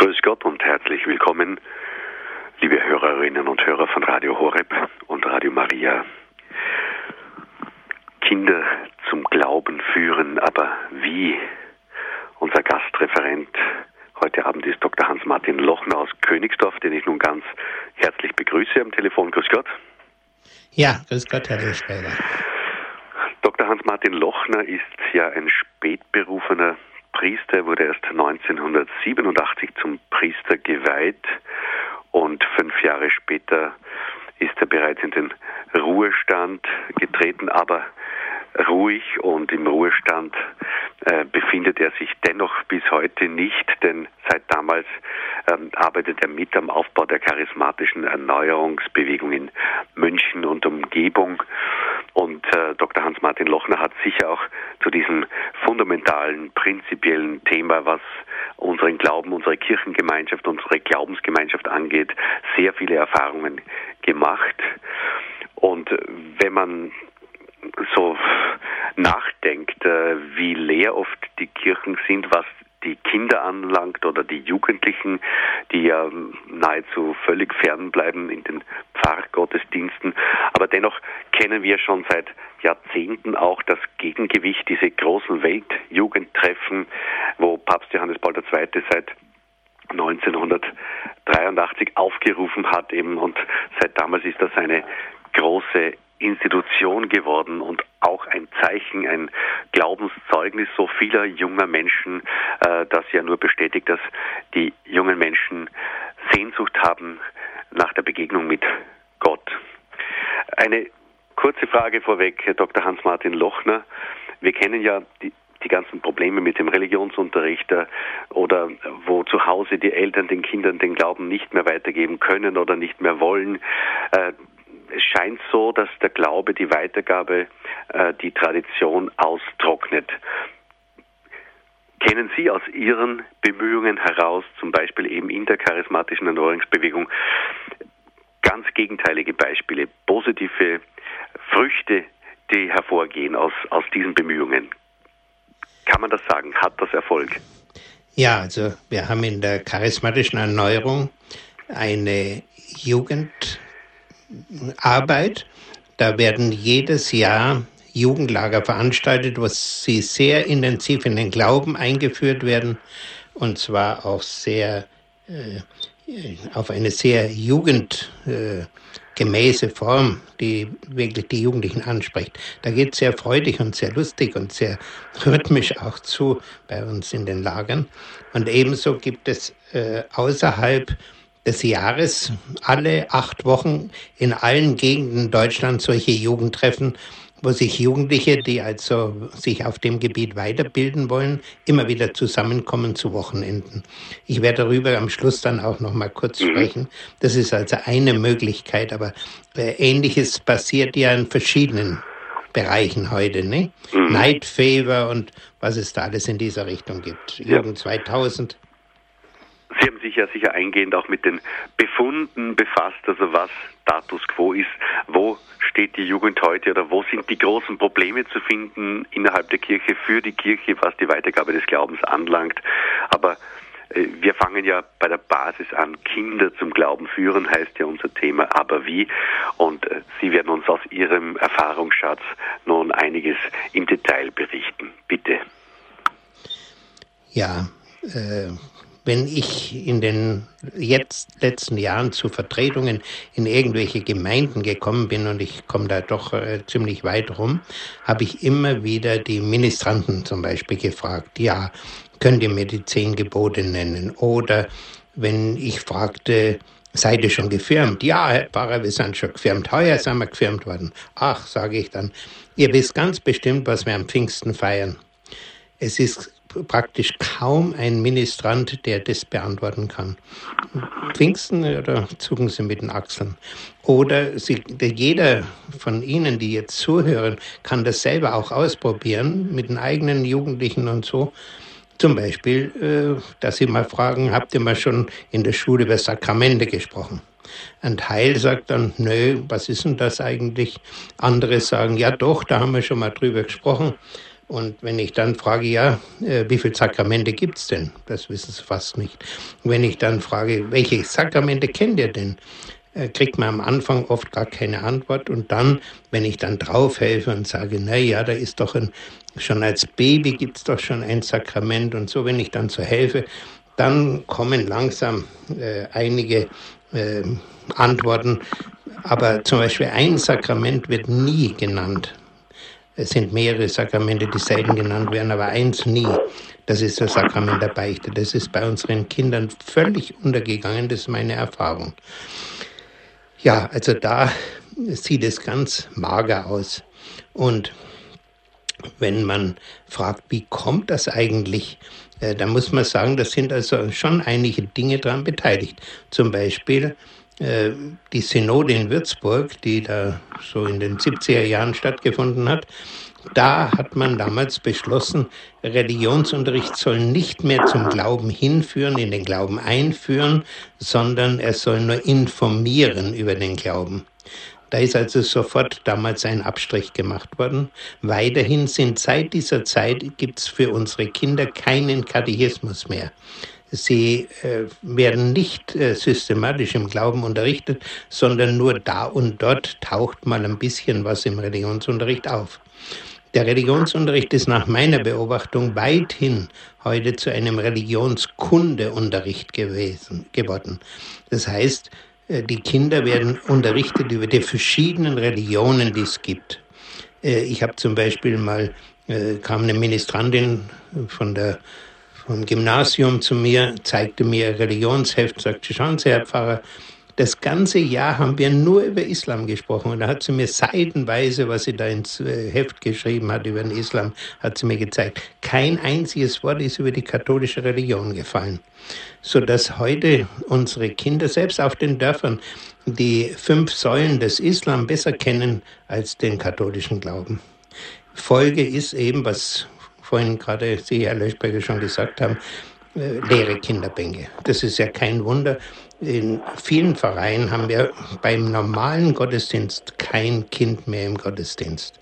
Grüß Gott und herzlich willkommen, liebe Hörerinnen und Hörer von Radio Horeb und Radio Maria. Kinder zum Glauben führen, aber wie? Unser Gastreferent heute Abend ist Dr. Hans-Martin Lochner aus Königsdorf, den ich nun ganz herzlich begrüße am Telefon. Grüß Gott. Ja, grüß Gott, Herr Rischweiler. Dr. Hans-Martin Lochner ist ja ein spätberufener Priester. Er wurde erst 1987 zum Priester geweiht und fünf Jahre später ist er bereits in den Ruhestand getreten, aber ruhig und im Ruhestand äh, befindet er sich dennoch bis heute nicht, denn seit damals ähm, arbeitet er mit am Aufbau der charismatischen Erneuerungsbewegung in München und Umgebung. Und äh, Dr. Hans-Martin Lochner hat sicher auch zu diesem fundamentalen, prinzipiellen Thema, was unseren Glauben, unsere Kirchengemeinschaft, unsere Glaubensgemeinschaft angeht, sehr viele Erfahrungen gemacht. Und wenn man so nachdenkt, äh, wie leer oft die Kirchen sind, was die Kinder anlangt oder die Jugendlichen, die ja nahezu völlig fernbleiben in den Pfarrgottesdiensten. Aber dennoch kennen wir schon seit Jahrzehnten auch das Gegengewicht, diese großen Weltjugendtreffen, wo Papst Johannes Paul II. seit 1983 aufgerufen hat eben und seit damals ist das eine große Institution geworden und auch ein Zeichen, ein Glaubenszeugnis so vieler junger Menschen, äh, das ja nur bestätigt, dass die jungen Menschen Sehnsucht haben nach der Begegnung mit Gott. Eine kurze Frage vorweg, Herr Dr. Hans-Martin Lochner. Wir kennen ja die, die ganzen Probleme mit dem Religionsunterricht äh, oder wo zu Hause die Eltern den Kindern den Glauben nicht mehr weitergeben können oder nicht mehr wollen. Es scheint so, dass der Glaube, die Weitergabe, äh, die Tradition austrocknet. Kennen Sie aus Ihren Bemühungen heraus, zum Beispiel eben in der charismatischen Erneuerungsbewegung, ganz gegenteilige Beispiele, positive Früchte, die hervorgehen aus, aus diesen Bemühungen? Kann man das sagen? Hat das Erfolg? Ja, also wir haben in der charismatischen Erneuerung eine Jugend Arbeit. Da werden jedes Jahr Jugendlager veranstaltet, wo sie sehr intensiv in den Glauben eingeführt werden und zwar auch sehr äh, auf eine sehr jugendgemäße äh, Form, die wirklich die Jugendlichen anspricht. Da geht es sehr freudig und sehr lustig und sehr rhythmisch auch zu bei uns in den Lagern. Und ebenso gibt es äh, außerhalb des Jahres alle acht Wochen in allen Gegenden Deutschlands solche Jugendtreffen, wo sich Jugendliche, die also sich auf dem Gebiet weiterbilden wollen, immer wieder zusammenkommen zu Wochenenden. Ich werde darüber am Schluss dann auch noch mal kurz mhm. sprechen. Das ist also eine Möglichkeit, aber äh, Ähnliches passiert ja in verschiedenen Bereichen heute, ne? Mhm. Night Fever und was es da alles in dieser Richtung gibt. Ja. Jugend 2000. Sie haben sich ja sicher eingehend auch mit den Befunden befasst, also was Status quo ist, wo steht die Jugend heute oder wo sind die großen Probleme zu finden innerhalb der Kirche für die Kirche, was die Weitergabe des Glaubens anlangt. Aber äh, wir fangen ja bei der Basis an. Kinder zum Glauben führen heißt ja unser Thema. Aber wie? Und äh, Sie werden uns aus Ihrem Erfahrungsschatz nun einiges im Detail berichten. Bitte. Ja, äh, wenn ich in den jetzt letzten Jahren zu Vertretungen in irgendwelche Gemeinden gekommen bin und ich komme da doch äh, ziemlich weit rum, habe ich immer wieder die Ministranten zum Beispiel gefragt, ja, könnt ihr mir die zehn Gebote nennen? Oder wenn ich fragte, seid ihr schon gefirmt? Ja, Herr Pfarrer, wir sind schon gefirmt. Heuer sind wir gefirmt worden. Ach, sage ich dann, ihr wisst ganz bestimmt, was wir am Pfingsten feiern. Es ist praktisch kaum ein Ministrant, der das beantworten kann. Pfingsten oder zucken Sie mit den Achseln? Oder Sie, jeder von Ihnen, die jetzt zuhören, kann das selber auch ausprobieren mit den eigenen Jugendlichen und so. Zum Beispiel, äh, dass Sie mal fragen, habt ihr mal schon in der Schule über Sakramente gesprochen? Ein Teil sagt dann, nö, was ist denn das eigentlich? Andere sagen, ja doch, da haben wir schon mal drüber gesprochen Und wenn ich dann frage, ja, äh, wie viele Sakramente gibt es denn? Das wissen sie fast nicht. Wenn ich dann frage, welche Sakramente kennt ihr denn? Äh, kriegt man am Anfang oft gar keine Antwort. Und dann, wenn ich dann draufhelfe und sage, na ja, da ist doch ein, schon als Baby gibt es doch schon ein Sakrament und so, wenn ich dann so helfe, dann kommen langsam äh, einige äh, Antworten. Aber zum Beispiel ein Sakrament wird nie genannt. Es sind mehrere Sakramente, die selten genannt werden, aber eins nie. Das ist das Sakrament der Beichte. Das ist bei unseren Kindern völlig untergegangen. Das ist meine Erfahrung. Ja, also da sieht es ganz mager aus. Und wenn man fragt, wie kommt das eigentlich, äh, dann muss man sagen, da sind also schon einige Dinge daran beteiligt. Zum Beispiel die Synode in Würzburg, die da so in den 70er Jahren stattgefunden hat, da hat man damals beschlossen, Religionsunterricht soll nicht mehr zum Glauben hinführen, in den Glauben einführen, sondern er soll nur informieren über den Glauben. Da ist also sofort damals ein Abstrich gemacht worden. Weiterhin sind seit dieser Zeit gibt es für unsere Kinder keinen Katechismus mehr. Sie äh, werden nicht äh, systematisch im Glauben unterrichtet, sondern nur da und dort taucht mal ein bisschen was im Religionsunterricht auf. Der Religionsunterricht ist nach meiner Beobachtung weithin heute zu einem Religionskundeunterricht gewesen, geworden. Das heißt, äh, die Kinder werden unterrichtet über die verschiedenen Religionen, die es gibt. Äh, ich habe zum Beispiel mal, äh, kam eine Ministrantin von der vom Gymnasium zu mir, zeigte mir Religionsheft, sagte, schauen Sie, Herr Pfarrer, das ganze Jahr haben wir nur über Islam gesprochen. Und da hat sie mir seitenweise, was sie da ins äh, Heft geschrieben hat über den Islam, hat sie mir gezeigt. Kein einziges Wort ist über die katholische Religion gefallen. Sodass heute unsere Kinder, selbst auf den Dörfern, die fünf Säulen des Islam besser kennen als den katholischen Glauben. Folge ist eben, was vorhin gerade Sie, Herr Löschberger, schon gesagt haben, äh, leere Kinderbänke. Das ist ja kein Wunder. In vielen Vereinen haben wir beim normalen Gottesdienst kein Kind mehr im Gottesdienst.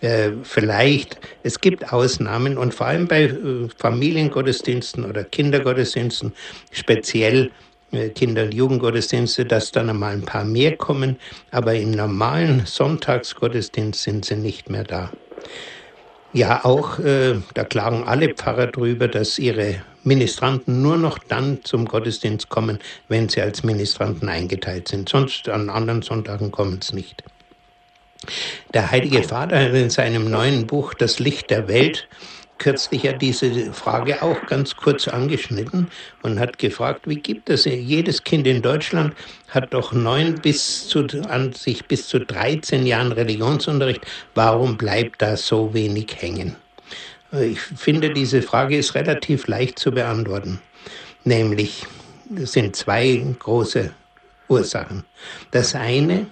Äh, vielleicht, es gibt Ausnahmen und vor allem bei äh, Familiengottesdiensten oder Kindergottesdiensten, speziell äh, Kinder- und Jugendgottesdienste, dass dann einmal ein paar mehr kommen, aber im normalen Sonntagsgottesdienst sind sie nicht mehr da. Ja, auch äh, da klagen alle Pfarrer drüber, dass ihre Ministranten nur noch dann zum Gottesdienst kommen, wenn sie als Ministranten eingeteilt sind. Sonst an anderen Sonntagen kommen sie nicht. Der Heilige Vater hat in seinem neuen Buch Das Licht der Welt kürzlich ja diese Frage auch ganz kurz angeschnitten und hat gefragt, wie gibt es, jedes Kind in Deutschland hat doch neun bis zu, an sich bis zu 13 Jahren Religionsunterricht, warum bleibt da so wenig hängen? Ich finde, diese Frage ist relativ leicht zu beantworten. Nämlich, es sind zwei große Ursachen. Das eine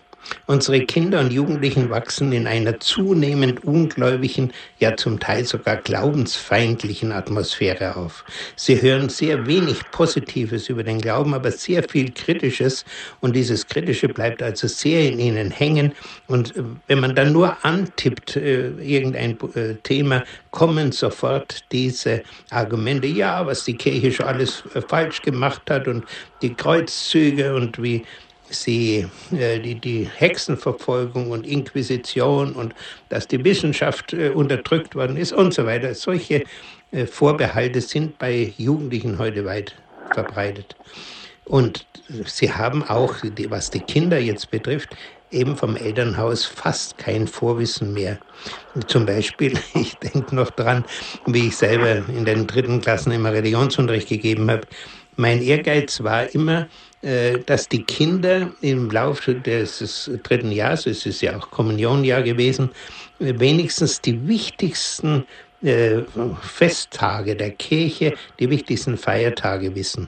Unsere Kinder und Jugendlichen wachsen in einer zunehmend ungläubigen, ja zum Teil sogar glaubensfeindlichen Atmosphäre auf. Sie hören sehr wenig Positives über den Glauben, aber sehr viel Kritisches und dieses Kritische bleibt also sehr in ihnen hängen und äh, wenn man dann nur antippt äh, irgendein äh, Thema, kommen sofort diese Argumente, ja, was die Kirche schon alles äh, falsch gemacht hat und die Kreuzzüge und wie sie äh, die, die Hexenverfolgung und Inquisition und dass die Wissenschaft äh, unterdrückt worden ist und so weiter. Solche äh, Vorbehalte sind bei Jugendlichen heute weit verbreitet. Und sie haben auch, was die Kinder jetzt betrifft, eben vom Elternhaus fast kein Vorwissen mehr. Zum Beispiel, ich denke noch dran, wie ich selber in den dritten Klassen immer Religionsunterricht gegeben habe. Mein Ehrgeiz war immer, dass die Kinder im Laufe des dritten Jahres, es ist ja auch Kommunionjahr gewesen, wenigstens die wichtigsten äh, Festtage der Kirche, die wichtigsten Feiertage wissen.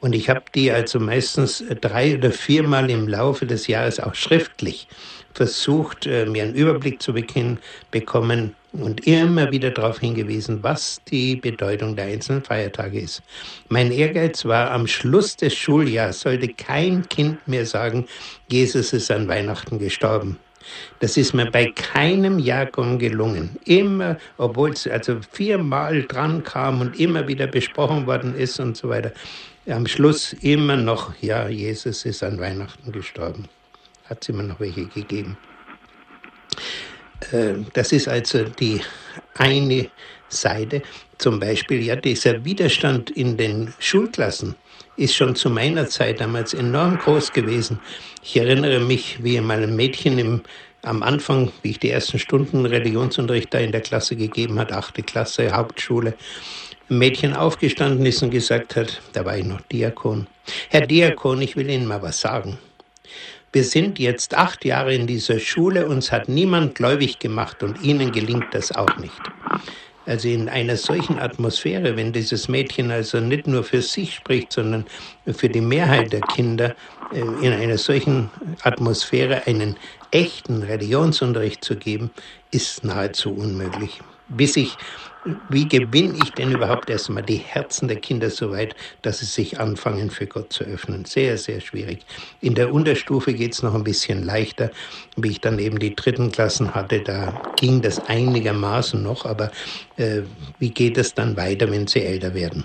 Und ich habe die also meistens drei oder viermal im Laufe des Jahres auch schriftlich versucht, äh, mir einen Überblick zu bekommen und immer wieder darauf hingewiesen, was die Bedeutung der einzelnen Feiertage ist. Mein Ehrgeiz war, am Schluss des Schuljahres sollte kein Kind mehr sagen, Jesus ist an Weihnachten gestorben. Das ist mir bei keinem Jahrgang gelungen. Immer, obwohl es also viermal dran kam und immer wieder besprochen worden ist und so weiter. Am Schluss immer noch, ja, Jesus ist an Weihnachten gestorben. Hat es immer noch welche gegeben. Äh, das ist also die eine Seite. Zum Beispiel, ja, dieser Widerstand in den Schulklassen ist schon zu meiner Zeit damals enorm groß gewesen. Ich erinnere mich, wie mal ein Mädchen im, am Anfang, wie ich die ersten Stunden Religionsunterricht da in der Klasse gegeben hat, achte Klasse, Hauptschule, ein Mädchen aufgestanden ist und gesagt hat, da war ich noch Diakon, Herr Diakon, ich will Ihnen mal was sagen. Wir sind jetzt acht Jahre in dieser Schule, uns hat niemand gläubig gemacht und Ihnen gelingt das auch nicht. Also in einer solchen Atmosphäre, wenn dieses Mädchen also nicht nur für sich spricht, sondern für die Mehrheit der Kinder, äh, in einer solchen Atmosphäre einen echten Religionsunterricht zu geben, ist nahezu unmöglich. Bis ich wie gewinne ich denn überhaupt erstmal die Herzen der Kinder so weit, dass sie sich anfangen, für Gott zu öffnen? Sehr, sehr schwierig. In der Unterstufe geht es noch ein bisschen leichter. Wie ich dann eben die dritten Klassen hatte, da ging das einigermaßen noch, aber äh, wie geht es dann weiter, wenn sie älter werden?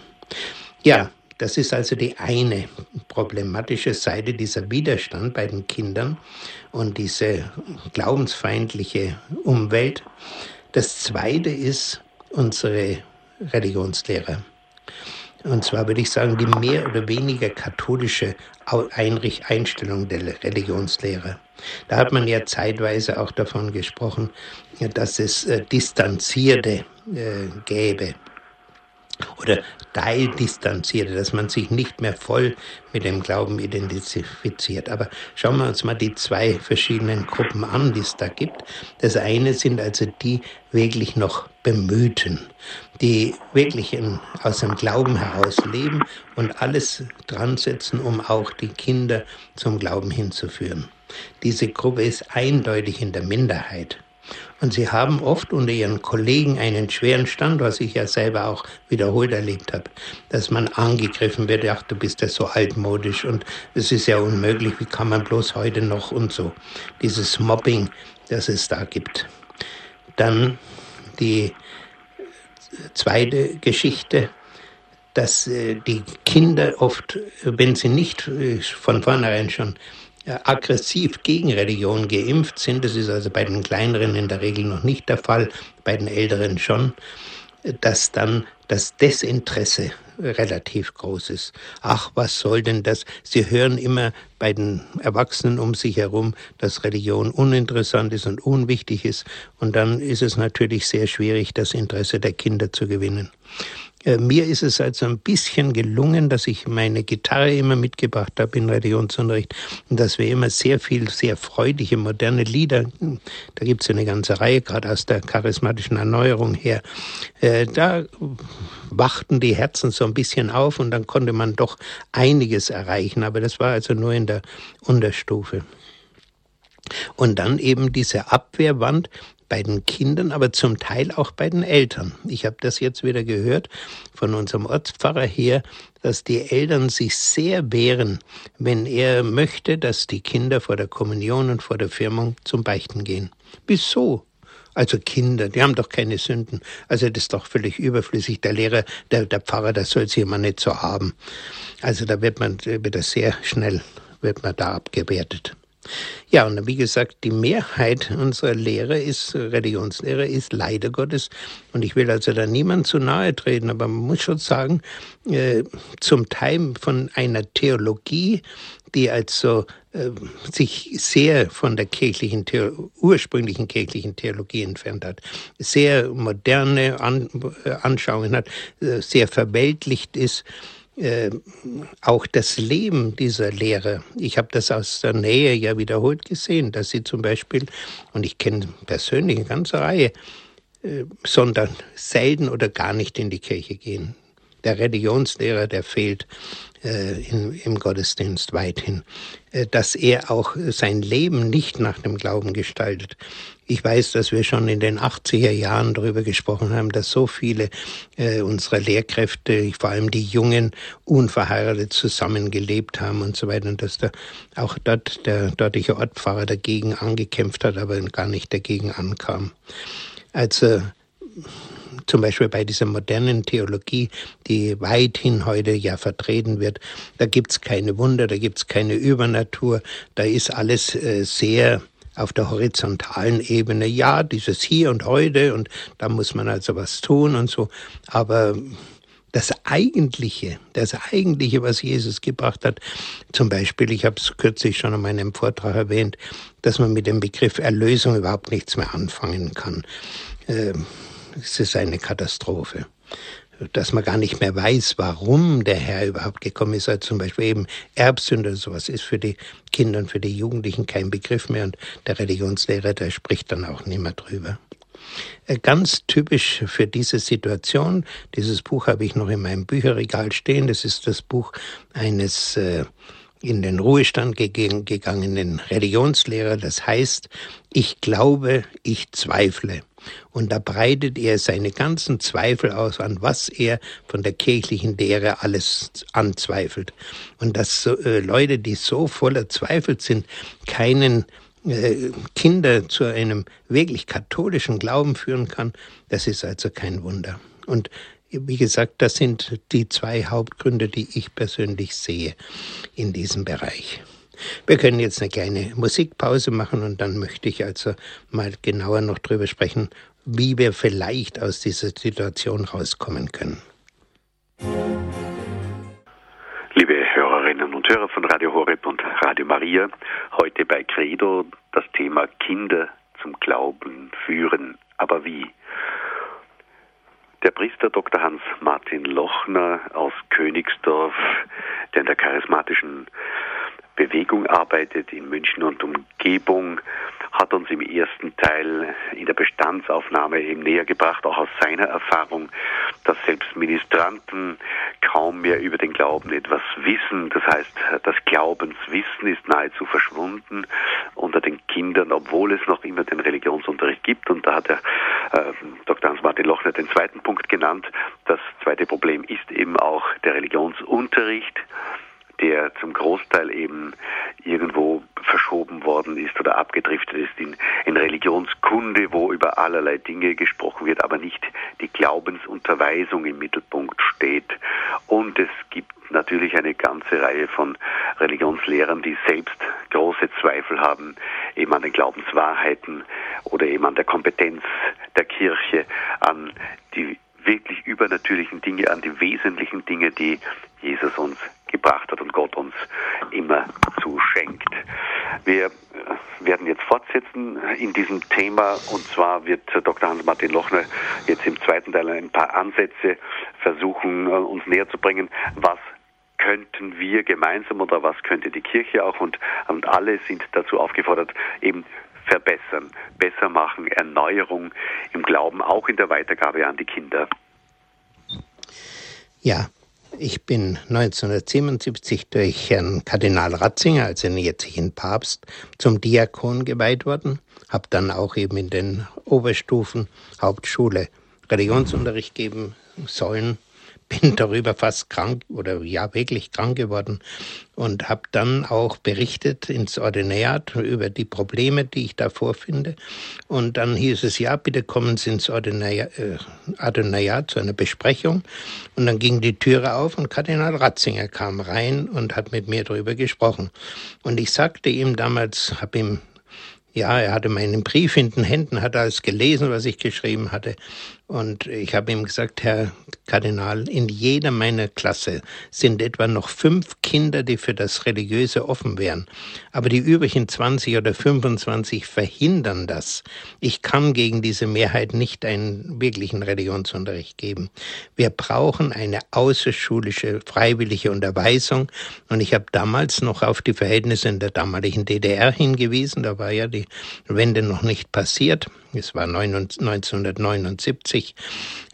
Ja, das ist also die eine problematische Seite dieser Widerstand bei den Kindern und diese glaubensfeindliche Umwelt. Das zweite ist, unsere Religionslehrer. Und zwar würde ich sagen, die mehr oder weniger katholische Einstellung der Religionslehrer. Da hat man ja zeitweise auch davon gesprochen, dass es äh, Distanzierte äh, gäbe oder teildistanzierte, dass man sich nicht mehr voll mit dem Glauben identifiziert. Aber schauen wir uns mal die zwei verschiedenen Gruppen an, die es da gibt. Das eine sind also die wirklich noch Bemühten, die wirklich in, aus dem Glauben heraus leben und alles dran setzen, um auch die Kinder zum Glauben hinzuführen. Diese Gruppe ist eindeutig in der Minderheit. Und sie haben oft unter ihren Kollegen einen schweren Stand, was ich ja selber auch wiederholt erlebt habe, dass man angegriffen wird, ach, du bist ja so altmodisch und es ist ja unmöglich, wie kann man bloß heute noch und so. Dieses Mobbing, das es da gibt. Dann die zweite Geschichte, dass äh, die Kinder oft, wenn sie nicht äh, von vornherein schon aggressiv gegen Religion geimpft sind. Das ist also bei den Kleineren in der Regel noch nicht der Fall, bei den Älteren schon, dass dann das Desinteresse relativ groß ist. Ach, was soll denn das? Sie hören immer bei den Erwachsenen um sich herum, dass Religion uninteressant ist und unwichtig ist. Und dann ist es natürlich sehr schwierig, das Interesse der Kinder zu gewinnen. Äh, mir ist es also ein bisschen gelungen, dass ich meine Gitarre immer mitgebracht habe in Religionsunterricht und dass wir immer sehr viel, sehr freudige, moderne Lieder, da gibt es eine ganze Reihe, gerade aus der charismatischen Erneuerung her, äh, da wachten die Herzen so ein bisschen auf und dann konnte man doch einiges erreichen, aber das war also nur in der Unterstufe. Und dann eben diese Abwehrwand, bei den Kindern, aber zum Teil auch bei den Eltern. Ich habe das jetzt wieder gehört von unserem Ortspfarrer her, dass die Eltern sich sehr wehren, wenn er möchte, dass die Kinder vor der Kommunion und vor der Firmung zum Beichten gehen. Wieso? Also Kinder, die haben doch keine Sünden. Also das ist doch völlig überflüssig. Der Lehrer, der, der Pfarrer, das soll sie immer nicht so haben. Also da wird man wird das sehr schnell wird man da abgewertet. Ja, und wie gesagt, die Mehrheit unserer Lehre ist, Religionslehre ist leider Gottes, und ich will also da niemand zu nahe treten, aber man muss schon sagen, äh, zum Teil von einer Theologie, die also äh, sich sehr von der kirchlichen, ursprünglichen kirchlichen Theologie entfernt hat, sehr moderne An äh, Anschauungen hat, äh, sehr verweltlicht ist, äh, auch das Leben dieser Lehrer. Ich habe das aus der Nähe ja wiederholt gesehen, dass sie zum Beispiel, und ich kenne persönlich eine ganze Reihe, äh, sondern selten oder gar nicht in die Kirche gehen. Der Religionslehrer, der fehlt in, im Gottesdienst weithin, äh, dass er auch sein Leben nicht nach dem Glauben gestaltet. Ich weiß, dass wir schon in den 80er Jahren darüber gesprochen haben, dass so viele äh, unserer Lehrkräfte, vor allem die Jungen, unverheiratet zusammengelebt haben und so weiter und dass da auch dort der dortige Ortpfarrer dagegen angekämpft hat, aber gar nicht dagegen ankam. Also zum Beispiel bei dieser modernen Theologie, die weithin heute ja vertreten wird, da gibt's keine Wunder, da gibt's keine Übernatur, da ist alles äh, sehr auf der horizontalen Ebene, ja, dieses Hier und Heute und da muss man also was tun und so, aber das Eigentliche, das Eigentliche, was Jesus gebracht hat, zum Beispiel, ich habe es kürzlich schon in meinem Vortrag erwähnt, dass man mit dem Begriff Erlösung überhaupt nichts mehr anfangen kann. Ähm, es ist eine Katastrophe. Dass man gar nicht mehr weiß, warum der Herr überhaupt gekommen ist. Also zum Beispiel eben Erbsünde oder sowas ist für die Kinder und für die Jugendlichen kein Begriff mehr. Und der Religionslehrer, der spricht dann auch nicht mehr drüber. Äh, ganz typisch für diese Situation, dieses Buch habe ich noch in meinem Bücherregal stehen, das ist das Buch eines äh, in den Ruhestand gegangenen Religionslehrer, das heißt, ich glaube, ich zweifle. Und da breitet er seine ganzen Zweifel aus, an was er von der kirchlichen Lehre alles anzweifelt. Und dass äh, Leute, die so voller Zweifel sind, keinen äh, Kinder zu einem wirklich katholischen Glauben führen kann, das ist also kein Wunder. Und wie gesagt, das sind die zwei Hauptgründe, die ich persönlich sehe in diesem Bereich. Wir können jetzt eine kleine Musikpause machen und dann möchte ich also mal genauer noch drüber sprechen, wie wir vielleicht aus dieser Situation rauskommen können. Liebe Hörerinnen und Hörer von Radio Horeb und Radio Maria, heute bei Credo das Thema Kinder zum Glauben führen. Aber wie? Der Priester Dr. Hans Martin Lochner aus Königsdorf, der in der charismatischen Bewegung arbeitet in München und Umgebung, hat uns im ersten Teil in der Bestandsaufnahme eben näher gebracht, auch aus seiner Erfahrung, dass selbst Ministranten kaum mehr über den Glauben etwas wissen. Das heißt, das Glaubenswissen ist nahezu verschwunden unter den Kindern, obwohl es noch immer den Religionsunterricht gibt. Und da hat er äh, Dr. Hans-Martin Lochner den zweiten Punkt genannt. Das zweite Problem ist eben auch der Religionsunterricht der zum Großteil eben irgendwo verschoben worden ist oder abgedriftet ist in, in Religionskunde, wo über allerlei Dinge gesprochen wird, aber nicht die Glaubensunterweisung im Mittelpunkt steht. Und es gibt natürlich eine ganze Reihe von Religionslehrern, die selbst große Zweifel haben, eben an den Glaubenswahrheiten oder eben an der Kompetenz der Kirche, an die wirklich übernatürlichen Dinge, an die wesentlichen Dinge, die Jesus uns gebracht hat und Gott uns immer zuschenkt. Wir äh, werden jetzt fortsetzen in diesem Thema und zwar wird Dr. Hans-Martin Lochner jetzt im zweiten Teil ein paar Ansätze versuchen, äh, uns näher zu bringen, was könnten wir gemeinsam oder was könnte die Kirche auch und, und alle sind dazu aufgefordert, eben verbessern, besser machen, Erneuerung im Glauben, auch in der Weitergabe an die Kinder. Ja, ich bin 1977 durch Herrn Kardinal Ratzinger, also den jetzigen Papst, zum Diakon geweiht worden, habe dann auch eben in den Oberstufen Hauptschule Religionsunterricht geben sollen bin darüber fast krank oder ja wirklich krank geworden und habe dann auch berichtet ins Ordinariat über die Probleme, die ich da vorfinde. Und dann hieß es, ja, bitte kommen Sie ins äh, Ordinariat zu einer Besprechung. Und dann ging die Türe auf und Kardinal Ratzinger kam rein und hat mit mir darüber gesprochen. Und ich sagte ihm damals, habe ihm ja, er hatte meinen Brief in den Händen, hat alles gelesen, was ich geschrieben hatte. Und ich habe ihm gesagt, Herr Kardinal, in jeder meiner Klasse sind etwa noch fünf Kinder, die für das Religiöse offen wären. Aber die übrigen 20 oder 25 verhindern das. Ich kann gegen diese Mehrheit nicht einen wirklichen Religionsunterricht geben. Wir brauchen eine außerschulische freiwillige Unterweisung. Und ich habe damals noch auf die Verhältnisse in der damaligen DDR hingewiesen. Da war ja die Wende noch nicht passiert. Es war 1979 1945.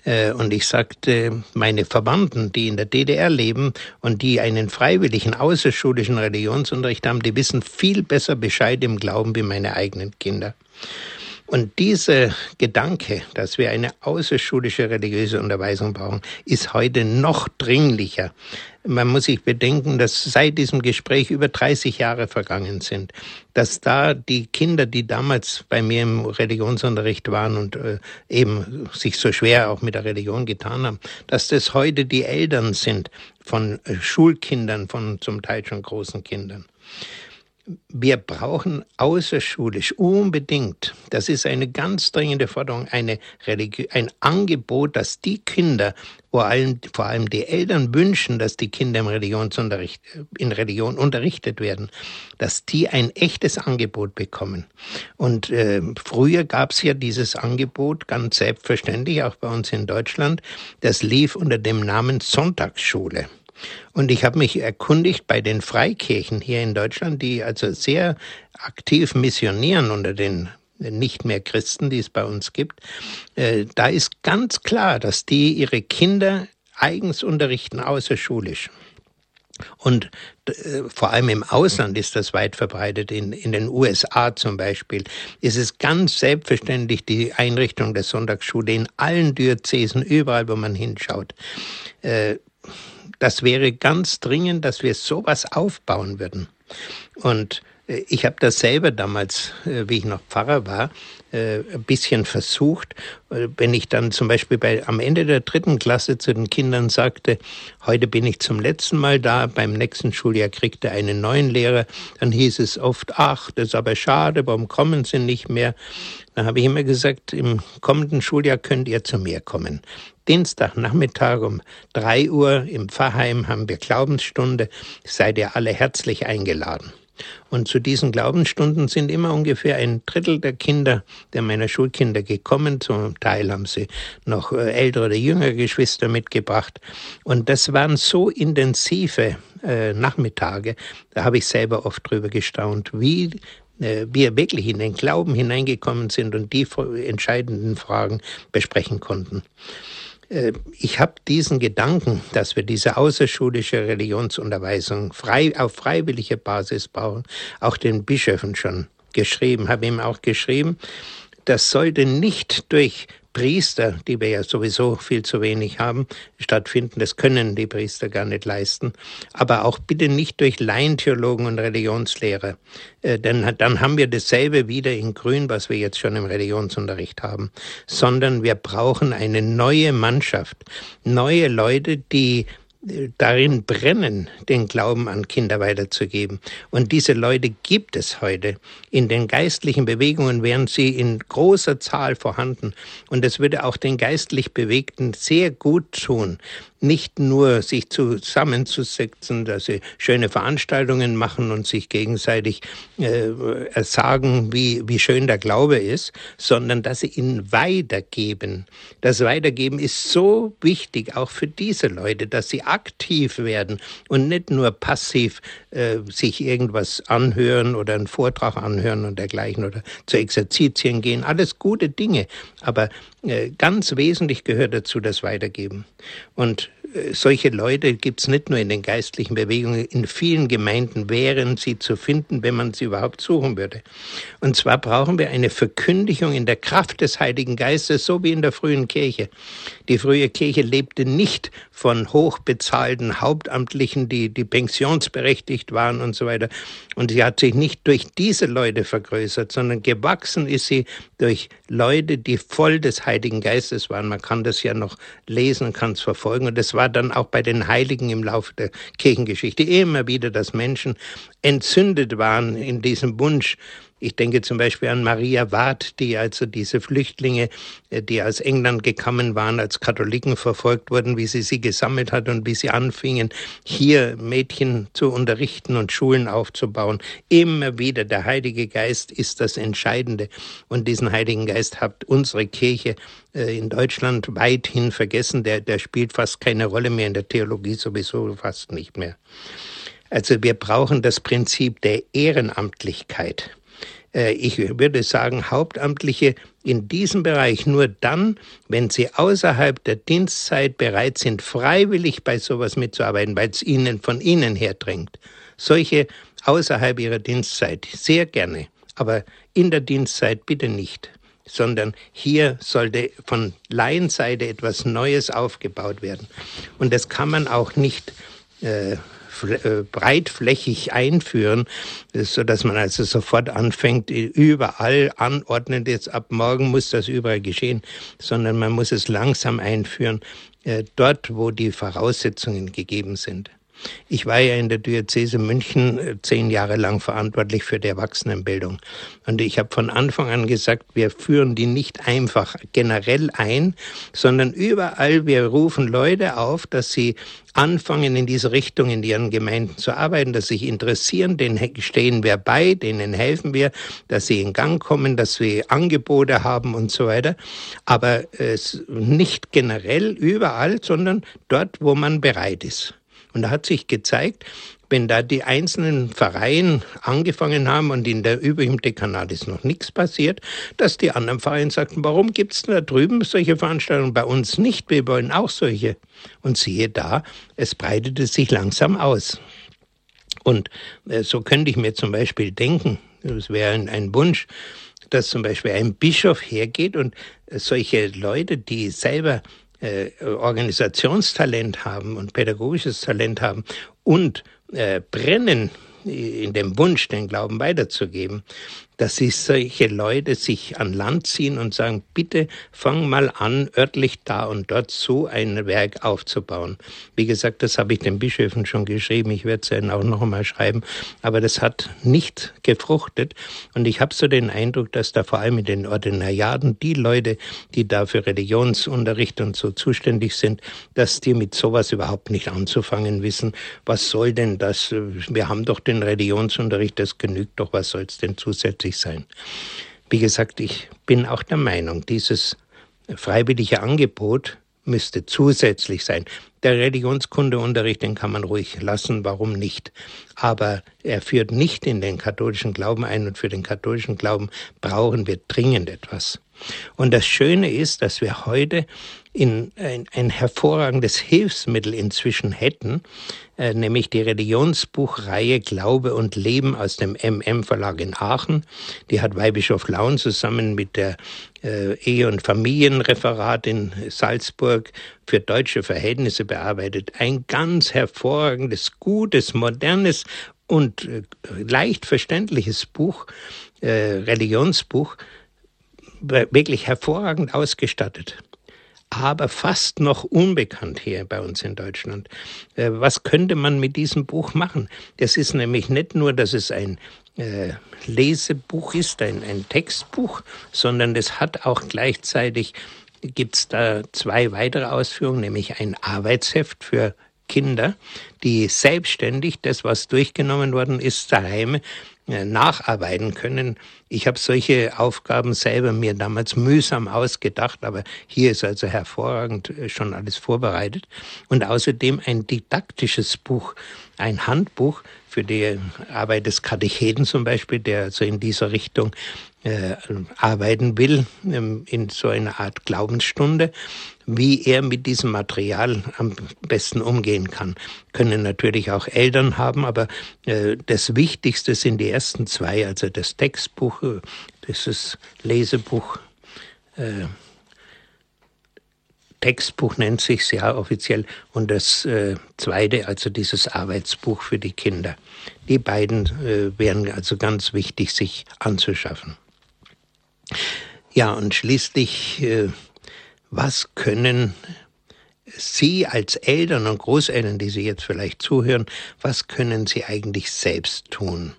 Äh, und ich sagte, meine Verwandten, die in der DDR leben und die einen freiwilligen außerschulischen Religionsunterricht haben, die wissen viel besser Bescheid im Glauben wie meine eigenen Kinder. Und dieser Gedanke, dass wir eine außerschulische religiöse Unterweisung brauchen, ist heute noch dringlicher. Man muss sich bedenken, dass seit diesem Gespräch über 30 Jahre vergangen sind, dass da die Kinder, die damals bei mir im Religionsunterricht waren und äh, eben sich so schwer auch mit der Religion getan haben, dass das heute die Eltern sind von äh, Schulkindern, von zum Teil schon großen Kindern wir brauchen außerschulisch unbedingt, das ist eine ganz dringende Forderung, eine Religi ein Angebot, dass die Kinder, vor allem, vor allem die Eltern wünschen, dass die Kinder im Religionsunterricht, in Religion unterrichtet werden, dass die ein echtes Angebot bekommen. Und äh, früher gab es ja dieses Angebot, ganz selbstverständlich, auch bei uns in Deutschland, das lief unter dem Namen Sonntagsschule. Und ich habe mich erkundigt bei den Freikirchen hier in Deutschland, die also sehr aktiv missionieren unter den nicht mehr Christen, die es bei uns gibt. Äh, da ist ganz klar, dass die ihre Kinder eigens unterrichten, außerschulisch. Und äh, vor allem im Ausland ist das weit verbreitet. In, in den USA zum Beispiel ist es ganz selbstverständlich die Einrichtung der Sonntagsschule in allen Diözesen, überall, wo man hinschaut. Äh, das wäre ganz dringend, dass wir sowas aufbauen würden. Und äh, ich habe das selber damals, äh, wie ich noch Pfarrer war, äh, ein bisschen versucht. Wenn ich dann zum Beispiel bei, am Ende der dritten Klasse zu den Kindern sagte, heute bin ich zum letzten Mal da, beim nächsten Schuljahr kriegt er einen neuen Lehrer, dann hieß es oft, ach, das ist aber schade, warum kommen Sie nicht mehr? Dann habe ich immer gesagt, im kommenden Schuljahr könnt ihr zu mir kommen. Dienstagnachmittag um drei Uhr im Pfarrheim haben wir Glaubensstunde. Seid ihr alle herzlich eingeladen. Und zu diesen Glaubensstunden sind immer ungefähr ein Drittel der Kinder, der meiner Schulkinder gekommen. Zum Teil haben sie noch äh, ältere oder jüngere Geschwister mitgebracht. Und das waren so intensive äh, Nachmittage, da habe ich selber oft drüber gestaunt, wie äh, wir wirklich in den Glauben hineingekommen sind und die entscheidenden Fragen besprechen konnten. Äh, ich habe diesen Gedanken, dass wir diese außerschulische Religionsunterweisung frei, auf freiwillige Basis bauen, auch den Bischöfen schon geschrieben, habe ihm auch geschrieben, das sollte nicht durch Priester, die wir ja sowieso viel zu wenig haben, stattfinden. Das können die Priester gar nicht leisten. Aber auch bitte nicht durch Laientheologen und Religionslehrer. Äh, denn dann haben wir dasselbe wieder in Grün, was wir jetzt schon im Religionsunterricht haben. Sondern wir brauchen eine neue Mannschaft. Neue Leute, die darin brennen, den Glauben an Kinder weiterzugeben. Und diese Leute gibt es heute. In den geistlichen Bewegungen wären sie in großer Zahl vorhanden. Und es würde auch den geistlich Bewegten sehr gut tun, nicht nur sich zusammenzusetzen, dass sie schöne Veranstaltungen machen und sich gegenseitig äh, sagen, wie, wie schön der Glaube ist, sondern dass sie ihn weitergeben. Das Weitergeben ist so wichtig, auch für diese Leute, dass sie aktiv werden und nicht nur passiv äh, sich irgendwas anhören oder einen Vortrag anhören und dergleichen oder zu Exerzitien gehen. Alles gute Dinge. Aber äh, ganz wesentlich gehört dazu das Weitergeben. Und solche Leute gibt es nicht nur in den geistlichen Bewegungen, in vielen Gemeinden wären sie zu finden, wenn man sie überhaupt suchen würde. Und zwar brauchen wir eine Verkündigung in der Kraft des Heiligen Geistes, so wie in der frühen Kirche. Die frühe Kirche lebte nicht von hochbezahlten Hauptamtlichen, die, die pensionsberechtigt waren und so weiter. Und sie hat sich nicht durch diese Leute vergrößert, sondern gewachsen ist sie durch Leute, die voll des Heiligen Geistes waren. Man kann das ja noch lesen, kann es verfolgen. Und das war dann auch bei den Heiligen im Laufe der Kirchengeschichte immer wieder, dass Menschen entzündet waren in diesem Wunsch, ich denke zum Beispiel an Maria Ward, die also diese Flüchtlinge, äh, die aus England gekommen waren, als Katholiken verfolgt wurden, wie sie sie gesammelt hat und wie sie anfingen, hier Mädchen zu unterrichten und Schulen aufzubauen. Immer wieder der Heilige Geist ist das Entscheidende. Und diesen Heiligen Geist hat unsere Kirche äh, in Deutschland weithin vergessen. Der, der spielt fast keine Rolle mehr in der Theologie, sowieso fast nicht mehr. Also wir brauchen das Prinzip der Ehrenamtlichkeit. Äh, ich würde sagen, Hauptamtliche in diesem Bereich nur dann, wenn sie außerhalb der Dienstzeit bereit sind, freiwillig bei sowas mitzuarbeiten, weil es ihnen von ihnen her drängt. Solche außerhalb ihrer Dienstzeit sehr gerne, aber in der Dienstzeit bitte nicht sondern hier sollte von Laienseite etwas Neues aufgebaut werden. Und das kann man auch nicht äh, breitflächig einführen, so dass man also sofort anfängt, überall anordnet, jetzt ab morgen muss das überall geschehen, sondern man muss es langsam einführen, äh, dort, wo die Voraussetzungen gegeben sind. Ich war ja in der Diözese München äh, zehn Jahre lang verantwortlich für die Erwachsenenbildung. Und ich habe von Anfang an gesagt, wir führen die nicht einfach generell ein, sondern überall, wir rufen Leute auf, dass sie anfangen, in diese Richtung in ihren Gemeinden zu arbeiten, dass sie sich interessieren, denen stehen wir bei, denen helfen wir, dass sie in Gang kommen, dass wir Angebote haben und so weiter. Aber es nicht generell überall, sondern dort, wo man bereit ist. Und da hat sich gezeigt, wenn da die einzelnen Vereine angefangen haben und in der übrigen Dekanat ist noch nichts passiert, dass die anderen Vereine sagten, warum gibt es da drüben solche Veranstaltungen, bei uns nicht, wir wollen auch solche. Und siehe da, es breitete sich langsam aus. Und äh, so könnte ich mir zum Beispiel denken, das wäre ein Wunsch, dass zum Beispiel ein Bischof hergeht und solche Leute, die selber äh, Organisationstalent haben und pädagogisches Talent haben und äh, brennen in dem Wunsch, den Glauben weiterzugeben, dass sich solche Leute sich an Land ziehen und sagen, bitte fang mal an, örtlich da und dort so ein Werk aufzubauen. Wie gesagt, das habe ich den Bischöfen schon geschrieben, ich werde es ihnen auch noch einmal schreiben, aber das hat nicht gefruchtet und ich habe so den Eindruck, dass da vor allem in den Ordinariaten die Leute, die da für Religionsunterricht und so zuständig sind, dass die mit sowas überhaupt nicht anzufangen wissen. Was soll denn das? Wir haben doch den Religionsunterricht, das genügt doch, was soll es denn zusätzlich möglich sein. Wie gesagt, ich bin auch der Meinung, dieses freiwillige Angebot müsste zusätzlich sein. Der Religionskundeunterricht, den kann man ruhig lassen, warum nicht? Aber er führt nicht in den katholischen Glauben ein und für den katholischen Glauben brauchen wir dringend etwas. Und das Schöne ist, dass wir heute in ein, ein hervorragendes Hilfsmittel inzwischen hätten, äh, nämlich die Religionsbuchreihe Glaube und Leben aus dem MM Verlag in Aachen. Die hat Weihbischof Laun zusammen mit der äh, Ehe- und Familienreferat in Salzburg für deutsche Verhältnisse bearbeitet. Ein ganz hervorragendes, gutes, modernes und äh, leicht verständliches Buch, äh, Religionsbuch, wirklich hervorragend ausgestattet aber fast noch unbekannt hier bei uns in Deutschland. Äh, was könnte man mit diesem Buch machen? Das ist nämlich nicht nur, dass es ein äh, Lesebuch ist, ein, ein Textbuch, sondern es hat auch gleichzeitig, gibt es da zwei weitere Ausführungen, nämlich ein Arbeitsheft für Kinder, die selbstständig das, was durchgenommen worden ist, daheim nacharbeiten können. Ich habe solche Aufgaben selber mir damals mühsam ausgedacht, aber hier ist also hervorragend äh, schon alles vorbereitet. Und außerdem ein didaktisches Buch, ein Handbuch für die Arbeit des Katecheten zum Beispiel, der so in dieser Richtung äh, arbeiten will, ähm, in so einer Art Glaubensstunde wie er mit diesem Material am besten umgehen kann. Können natürlich auch Eltern haben, aber äh, das Wichtigste sind die ersten zwei, also das Textbuch, äh, dieses Lesebuch. Äh, Textbuch nennt sich ja offiziell und das äh, zweite, also dieses Arbeitsbuch für die Kinder. Die beiden äh, wären also ganz wichtig, sich anzuschaffen. Ja, und schließlich äh, was können Sie als Eltern und Großeltern, die Sie jetzt vielleicht zuhören, was können Sie eigentlich selbst tun?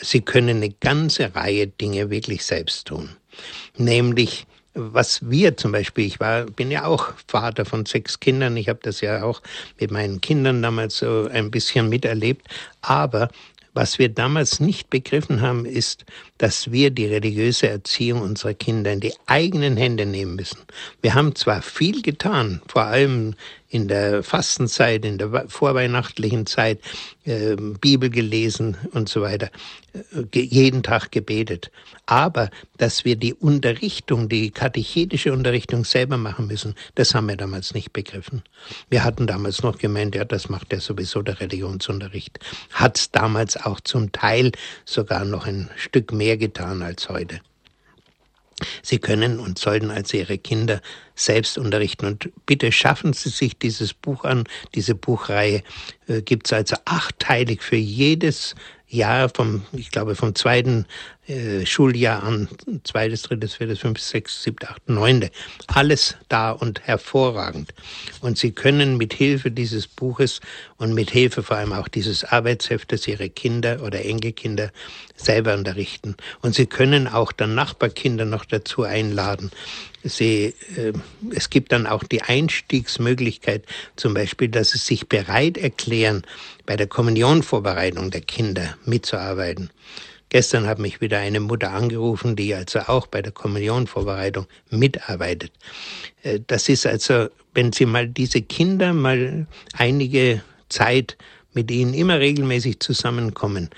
Sie können eine ganze Reihe Dinge wirklich selbst tun. Nämlich, was wir zum Beispiel, ich war, bin ja auch Vater von sechs Kindern, ich habe das ja auch mit meinen Kindern damals so ein bisschen miterlebt, aber was wir damals nicht begriffen haben, ist, dass wir die religiöse Erziehung unserer Kinder in die eigenen Hände nehmen müssen. Wir haben zwar viel getan, vor allem in der Fastenzeit, in der vorweihnachtlichen Zeit äh, Bibel gelesen und so weiter, äh, jeden Tag gebetet. Aber dass wir die Unterrichtung, die katechetische Unterrichtung selber machen müssen, das haben wir damals nicht begriffen. Wir hatten damals noch gemeint, ja, das macht ja sowieso der Religionsunterricht. Hat damals auch zum Teil sogar noch ein Stück mehr getan als heute. Sie können und sollten also Ihre Kinder selbst unterrichten. Und bitte schaffen Sie sich dieses Buch an. Diese Buchreihe äh, gibt es also achtteilig für jedes Jahr vom, ich glaube, vom zweiten äh, Schuljahr an, zweites, drittes, viertes, fünftes, sechstes, siebtes, achtes, neunte. Alles da und hervorragend. Und Sie können mit Hilfe dieses Buches und mit Hilfe vor allem auch dieses Arbeitsheftes Ihre Kinder oder Enkelkinder selber unterrichten. Und Sie können auch dann Nachbarkinder noch dazu einladen. Sie, äh, es gibt dann auch die Einstiegsmöglichkeit, zum Beispiel, dass sie sich bereit erklären, bei der Kommunionvorbereitung der Kinder mitzuarbeiten. Gestern hat mich wieder eine Mutter angerufen, die also auch bei der Kommunionvorbereitung mitarbeitet. Äh, das ist also, wenn Sie mal diese Kinder mal einige Zeit mit ihnen immer regelmäßig zusammenkommen,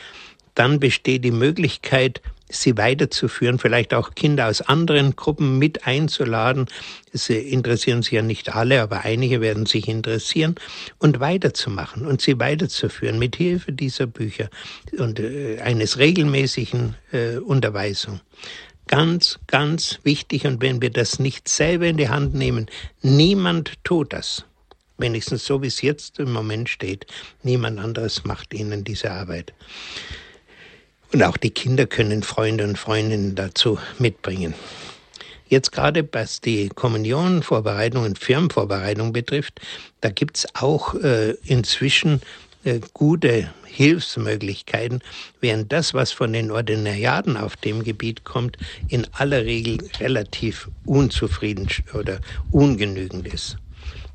dann besteht die Möglichkeit, sie weiterzuführen, vielleicht auch Kinder aus anderen Gruppen mit einzuladen. Sie interessieren sich ja nicht alle, aber einige werden sich interessieren und weiterzumachen und sie weiterzuführen mit Hilfe dieser Bücher und äh, eines regelmäßigen äh, Unterweisung. Ganz, ganz wichtig. Und wenn wir das nicht selber in die Hand nehmen, niemand tut das. Wenigstens so, wie es jetzt im Moment steht. Niemand anderes macht ihnen diese Arbeit. Und auch die Kinder können Freunde und Freundinnen dazu mitbringen. Jetzt gerade was die Kommunionvorbereitung und Firmenvorbereitung betrifft, da gibt's auch äh, inzwischen äh, gute Hilfsmöglichkeiten, während das, was von den Ordinariaten auf dem Gebiet kommt, in aller Regel relativ unzufrieden oder ungenügend ist.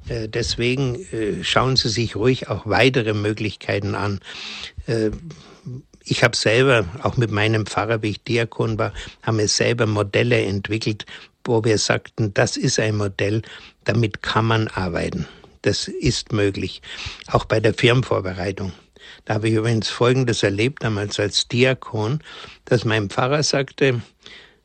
Äh, deswegen äh, schauen Sie sich ruhig auch weitere Möglichkeiten an. Ich habe selber, auch mit meinem Pfarrer, wie ich Diakon war, haben wir selber Modelle entwickelt, wo wir sagten, das ist ein Modell, damit kann man arbeiten. Das ist möglich. Auch bei der Firmenvorbereitung. Da habe ich übrigens Folgendes erlebt, damals als Diakon, dass mein Pfarrer sagte,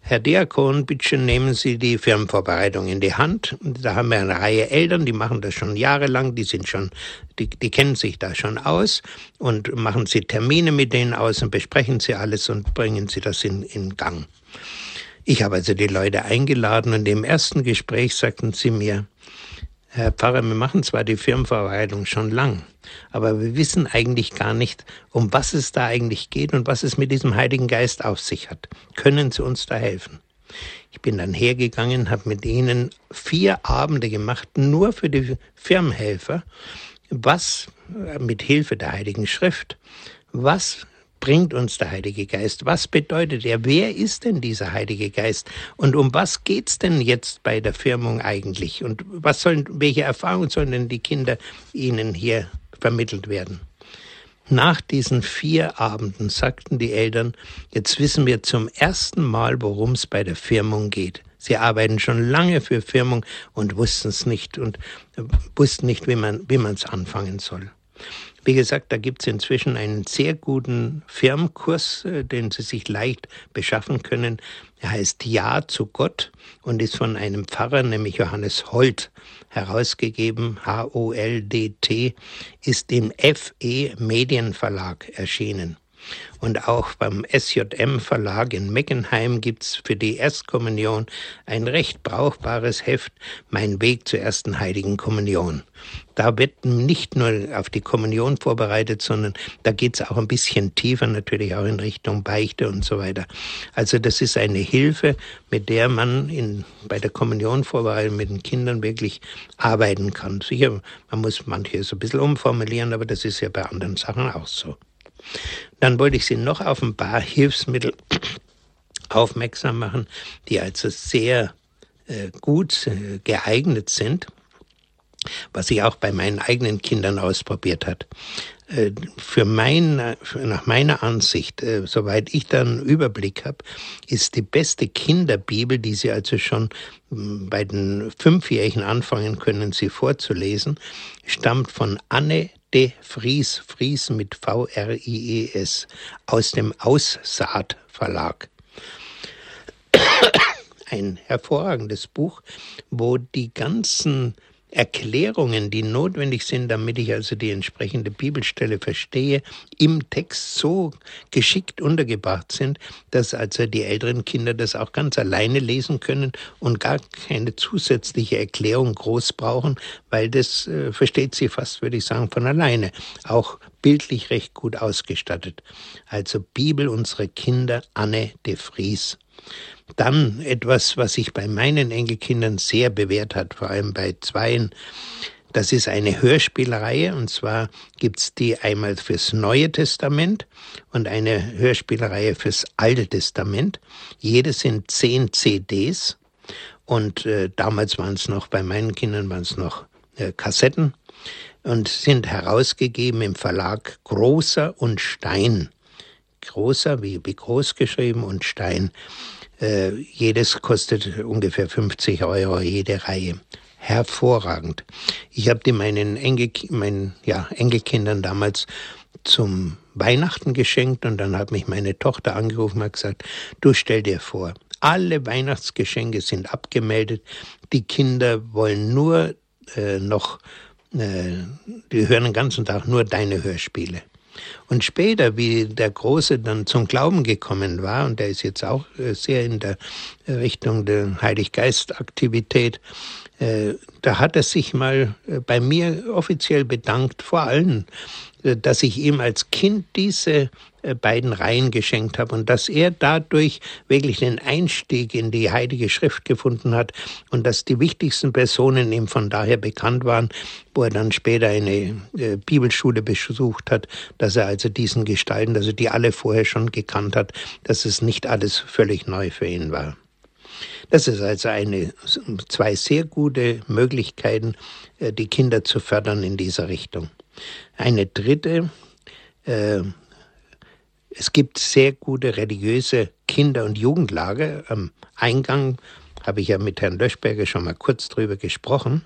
Herr Diakon, bitte nehmen Sie die Firmenvorbereitung in die Hand. Da haben wir eine Reihe Eltern, die machen das schon jahrelang, die sind schon, die, die kennen sich da schon aus und machen Sie Termine mit denen aus und besprechen Sie alles und bringen Sie das in, in Gang. Ich habe also die Leute eingeladen und im ersten Gespräch sagten sie mir, Herr Pfarrer, wir machen zwar die Firmenverwaltung schon lang, aber wir wissen eigentlich gar nicht, um was es da eigentlich geht und was es mit diesem Heiligen Geist auf sich hat. Können Sie uns da helfen? Ich bin dann hergegangen, habe mit ihnen vier Abende gemacht, nur für die Firmenhelfer, was mit Hilfe der Heiligen Schrift, was bringt uns der Heilige Geist? Was bedeutet er? Wer ist denn dieser Heilige Geist? Und um was geht's denn jetzt bei der Firmung eigentlich? Und was sollen, welche Erfahrungen sollen denn die Kinder Ihnen hier vermittelt werden? Nach diesen vier Abenden sagten die Eltern, jetzt wissen wir zum ersten Mal, worum es bei der Firmung geht. Sie arbeiten schon lange für Firmung und wussten es nicht und wussten nicht, wie man wie man es anfangen soll. Wie gesagt, da gibt es inzwischen einen sehr guten Firmenkurs, äh, den Sie sich leicht beschaffen können. Er heißt Ja zu Gott und ist von einem Pfarrer, nämlich Johannes Holt, herausgegeben. H-O-L-D-T ist im FE Medienverlag erschienen. Und auch beim SJM Verlag in Meckenheim gibt's für die Erstkommunion ein recht brauchbares Heft, Mein Weg zur ersten heiligen Kommunion. Da wird nicht nur auf die Kommunion vorbereitet, sondern da geht's auch ein bisschen tiefer, natürlich auch in Richtung Beichte und so weiter. Also das ist eine Hilfe, mit der man in, bei der Kommunion vorbereitet mit den Kindern wirklich arbeiten kann. Sicher, man muss manches ein bisschen umformulieren, aber das ist ja bei anderen Sachen auch so. Dann wollte ich Sie noch auf ein paar Hilfsmittel aufmerksam machen, die also sehr äh, gut äh, geeignet sind, was ich auch bei meinen eigenen Kindern ausprobiert hat. äh, für mein, nach meiner Ansicht, äh, soweit ich da einen Überblick habe, ist die beste Kinderbibel, die Sie also schon hm, bei den Fünfjährigen anfangen können, sie vorzulesen, stammt von Anne de Vries, Vries mit V-R-I-E-S, aus dem Aussaat Verlag. Ein hervorragendes Buch, wo die ganzen Erklärungen, die notwendig sind, damit ich also die entsprechende Bibelstelle verstehe, im Text so geschickt untergebracht sind, dass also die älteren Kinder das auch ganz alleine lesen können und gar keine zusätzliche Erklärung groß brauchen, weil das äh, versteht sie fast, würde ich sagen, von alleine. Auch bildlich recht gut ausgestattet. Also Bibel unsere Kinder Anne de Vries. Dann etwas, was sich bei meinen Enkelkindern sehr bewährt hat, vor allem bei zweien. Das ist eine Hörspielreihe und zwar gibt's die einmal fürs Neue Testament und eine Hörspielreihe fürs Alte Testament. Jede sind zehn CDs und äh, damals waren es noch, bei meinen Kindern waren es noch äh, Kassetten und sind herausgegeben im Verlag Großer und Stein. Großer wie, wie groß geschrieben und Stein. Äh, jedes kostet ungefähr 50 Euro, jede Reihe. Hervorragend. Ich habe die meinen, Enkel, meinen ja, Enkelkindern damals zum Weihnachten geschenkt und dann hat mich meine Tochter angerufen und gesagt, du stell dir vor, alle Weihnachtsgeschenke sind abgemeldet, die Kinder wollen nur äh, noch, äh, die hören den ganzen Tag nur deine Hörspiele. Und später, wie der Große dann zum Glauben gekommen war, und der ist jetzt auch äh, sehr in der Richtung der Heiliggeist-Aktivität, äh, da hat er sich mal äh, bei mir offiziell bedankt, vor allem äh, dass ich ihm als Kind diese äh, beiden Reihen geschenkt habe und dass er dadurch wirklich den Einstieg in die Heilige Schrift gefunden hat und dass die wichtigsten Personen ihm von daher bekannt waren, wo er dann später eine äh, Bibelschule besucht hat, dass er also diesen Gestalten, also die alle vorher schon gekannt hat, dass es nicht alles völlig neu für ihn war. Das ist also eine, zwei sehr gute Möglichkeiten, die Kinder zu fördern in dieser Richtung. Eine dritte, äh, es gibt sehr gute religiöse Kinder- und Jugendlager. Am Eingang habe ich ja mit Herrn Löschberger schon mal kurz drüber gesprochen.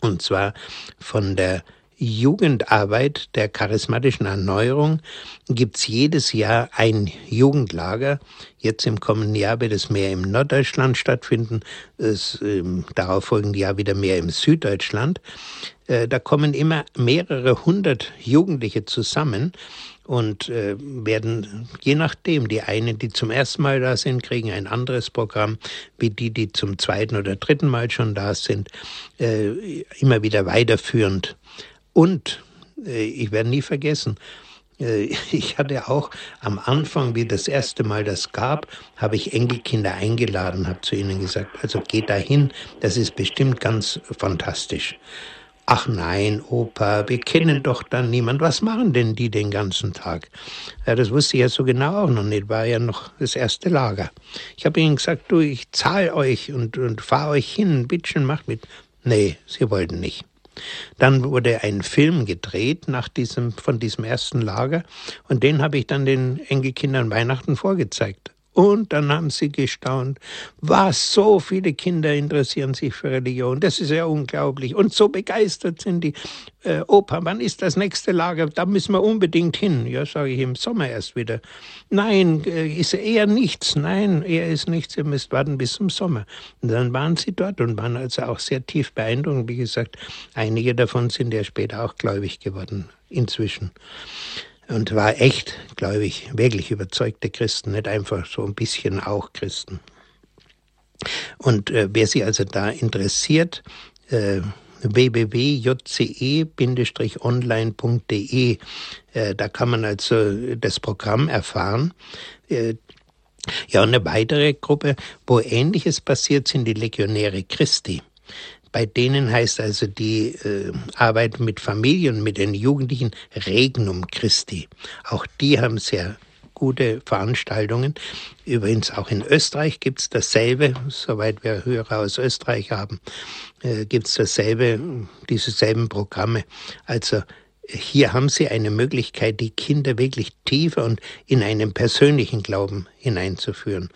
Und zwar von der Jugendarbeit der charismatischen Erneuerung gibt es jedes Jahr ein Jugendlager. Jetzt im kommenden Jahr wird es mehr im Norddeutschland stattfinden. Es, äh, darauf folgen die Jahr wieder mehr im Süddeutschland. Äh, da kommen immer mehrere hundert Jugendliche zusammen und äh, werden, je nachdem, die einen, die zum ersten Mal da sind, kriegen ein anderes Programm, wie die, die zum zweiten oder dritten Mal schon da sind, äh, immer wieder weiterführend. Und äh, ich werde nie vergessen, äh, ich hatte auch am Anfang, wie das erste Mal das gab, habe ich Enkelkinder eingeladen, habe zu ihnen gesagt, also geht dahin, das ist bestimmt ganz fantastisch. Ach nein, Opa, wir kennen doch dann niemand. Was machen denn die den ganzen Tag? Ja, das wusste ich ja so genau auch noch nicht, war ja noch das erste Lager. Ich habe ihnen gesagt, du, ich zahle euch und, und fahre euch hin, bitteschön, macht mit. Nee, sie wollten nicht. Dann wurde ein Film gedreht nach diesem, von diesem ersten Lager und den habe ich dann den Enkelkindern Weihnachten vorgezeigt. Und dann haben sie gestaunt, was, so viele Kinder interessieren sich für Religion, das ist ja unglaublich. Und so begeistert sind die, äh, Opa, wann ist das nächste Lager? Da müssen wir unbedingt hin. Ja, sage ich, im Sommer erst wieder. Nein, äh, ist eher nichts. Nein, eher ist nichts, ihr müsst warten bis zum Sommer. Und dann waren sie dort und waren also auch sehr tief beeindruckt. Wie gesagt, einige davon sind ja später auch gläubig geworden, inzwischen und war echt, glaube ich, wirklich überzeugte Christen, nicht einfach so ein bisschen auch Christen. Und äh, wer sich also da interessiert, äh, www.jce-online.de, äh, da kann man also das Programm erfahren. Äh, ja, und eine weitere Gruppe, wo Ähnliches passiert, sind die Legionäre Christi. Bei denen heißt also die äh, Arbeit mit Familien, mit den Jugendlichen Regnum Christi. Auch die haben sehr gute Veranstaltungen. Übrigens auch in Österreich gibt es dasselbe, soweit wir Hörer aus Österreich haben, äh, gibt es dasselbe, diese selben Programme. Also hier haben Sie eine Möglichkeit, die Kinder wirklich tiefer und in einen persönlichen Glauben hineinzuführen.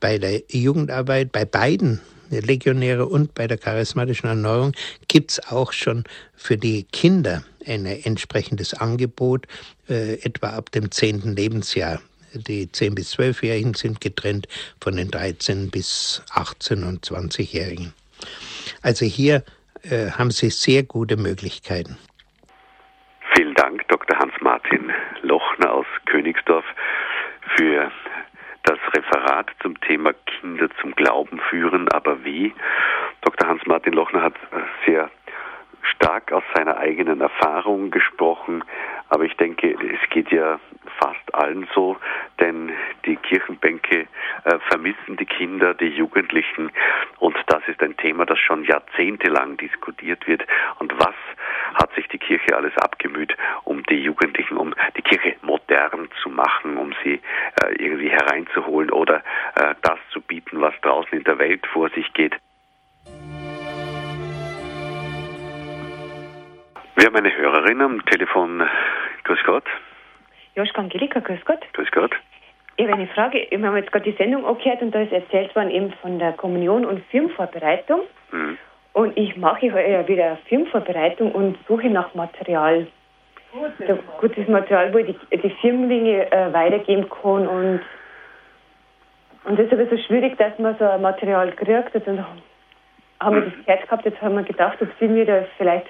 Bei der Jugendarbeit, bei beiden Legionäre und bei der charismatischen Erneuerung gibt es auch schon für die Kinder ein entsprechendes Angebot, äh, etwa ab dem zehnten Lebensjahr. Die 10- bis 12-Jährigen sind getrennt von den 13- bis 18- und 20-Jährigen. Also hier äh, haben Sie sehr gute Möglichkeiten. Vielen Dank, Dr. Hans-Martin Lochner aus Königsdorf, für das Referat zum Thema Kinder zum Glauben führen, aber wie? Dr. Hans-Martin Lochner hat sehr stark aus seiner eigenen Erfahrung gesprochen, aber ich denke, es geht ja fast allen so, denn die Kirchenbänke äh, vermissen die Kinder, die Jugendlichen und das ist ein Thema, das schon jahrzehntelang diskutiert wird. Und was hat sich die Kirche alles abgemüht, um die Jugendlichen, um die Kirche modern zu machen, um sie äh, irgendwie hereinzuholen oder äh, das zu bieten, was draußen in der Welt vor sich geht. Wir haben eine Hörerin am Telefon. Grüß Gott. Joschka Angelika, grüß Gott. Grüß Gott. Ich habe eine Frage. Wir haben jetzt gerade die Sendung angehört und da ist erzählt worden eben von der Kommunion und Firmenvorbereitung. Mhm. Und ich mache ja wieder Firmenvorbereitung und suche nach Material. Gutes, gutes Material, wo ich die, die Firmlinge äh, weitergeben kann und und das ist aber so schwierig, dass man so ein Material kriegt. Und dann haben wir das gehört gehabt, jetzt haben wir gedacht, ob Sie mir da vielleicht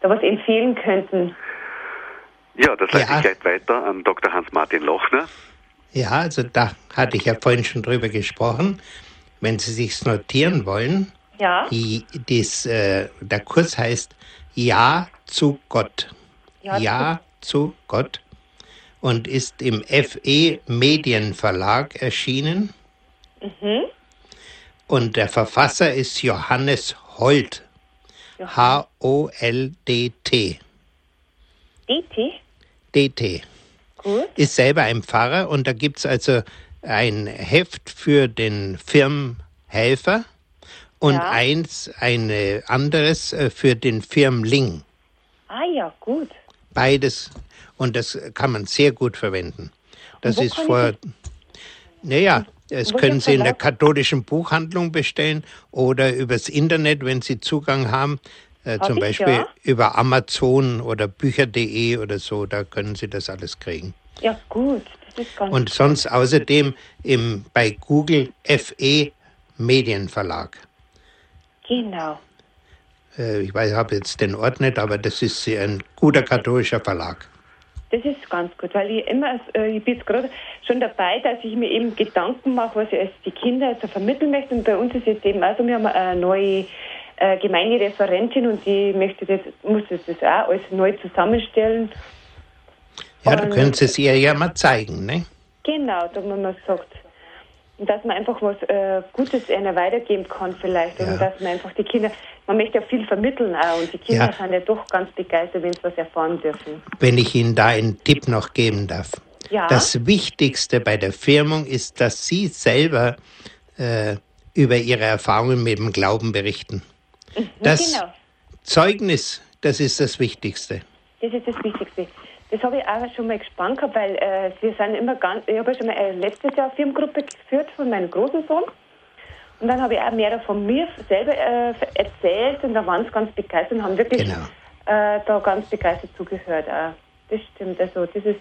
da was empfehlen könnten. Ja, das leite ja. ich gleich weiter an Dr. Hans-Martin Lochner. Ja, also da hatte ich ja vorhin schon drüber gesprochen. Wenn Sie sich notieren wollen, ja. Die, dies, äh, der Kurs heißt Ja zu Gott. Ja, ja zu Gott und ist im FE Medienverlag erschienen. Mhm. Und der Verfasser ist Johannes Holt. H-O-L-D-T. D-T? DT. Gut. Ist selber ein Pfarrer und da gibt es also ein Heft für den Firmenhelfer und ja. eins, ein anderes äh, für den Firmling. Ah ja, gut. Beides. Und das kann man sehr gut verwenden. Das ist vor. Naja, das können Sie in der katholischen Buchhandlung bestellen oder übers Internet, wenn Sie Zugang haben. Äh, zum Beispiel ja. über Amazon oder Bücher.de oder so, da können Sie das alles kriegen. Ja, gut. Das ist ganz Und sonst außerdem im, bei Google FE Medienverlag. Genau. Äh, ich weiß, ich habe jetzt den Ort nicht, aber das ist ein guter katholischer Verlag. Das ist ganz gut, weil ich immer, äh, ich bin jetzt gerade schon dabei, dass ich mir eben Gedanken mache, was ich als die Kinder also vermitteln möchte. Und bei uns ist jetzt eben also, wir haben eine neue äh, Gemeindereferentin und die möchte das, muss das auch alles neu zusammenstellen. Ja, da können Sie es ihr ja mal zeigen, ne? Genau, da man sagt, dass man einfach was äh, Gutes einer weitergeben kann vielleicht ja. und dass man einfach die Kinder, man möchte ja viel vermitteln auch und die Kinder ja. sind ja doch ganz begeistert, wenn sie was erfahren dürfen. Wenn ich Ihnen da einen Tipp noch geben darf. Ja. Das Wichtigste bei der Firmung ist, dass Sie selber äh, über Ihre Erfahrungen mit dem Glauben berichten. Mhm, das genau. Zeugnis, das ist das Wichtigste. Das ist das Wichtigste. Das habe ich auch schon mal gespannt gehabt, weil äh, wir sind immer ganz, ich habe ja schon mal äh, letztes Jahr eine Firmengruppe geführt von meinem großen Sohn. Und dann habe ich auch mehr von mir selber äh, erzählt und da waren sie ganz begeistert und haben wirklich genau. äh, da ganz begeistert zugehört. Auch. Das stimmt. Also das ist,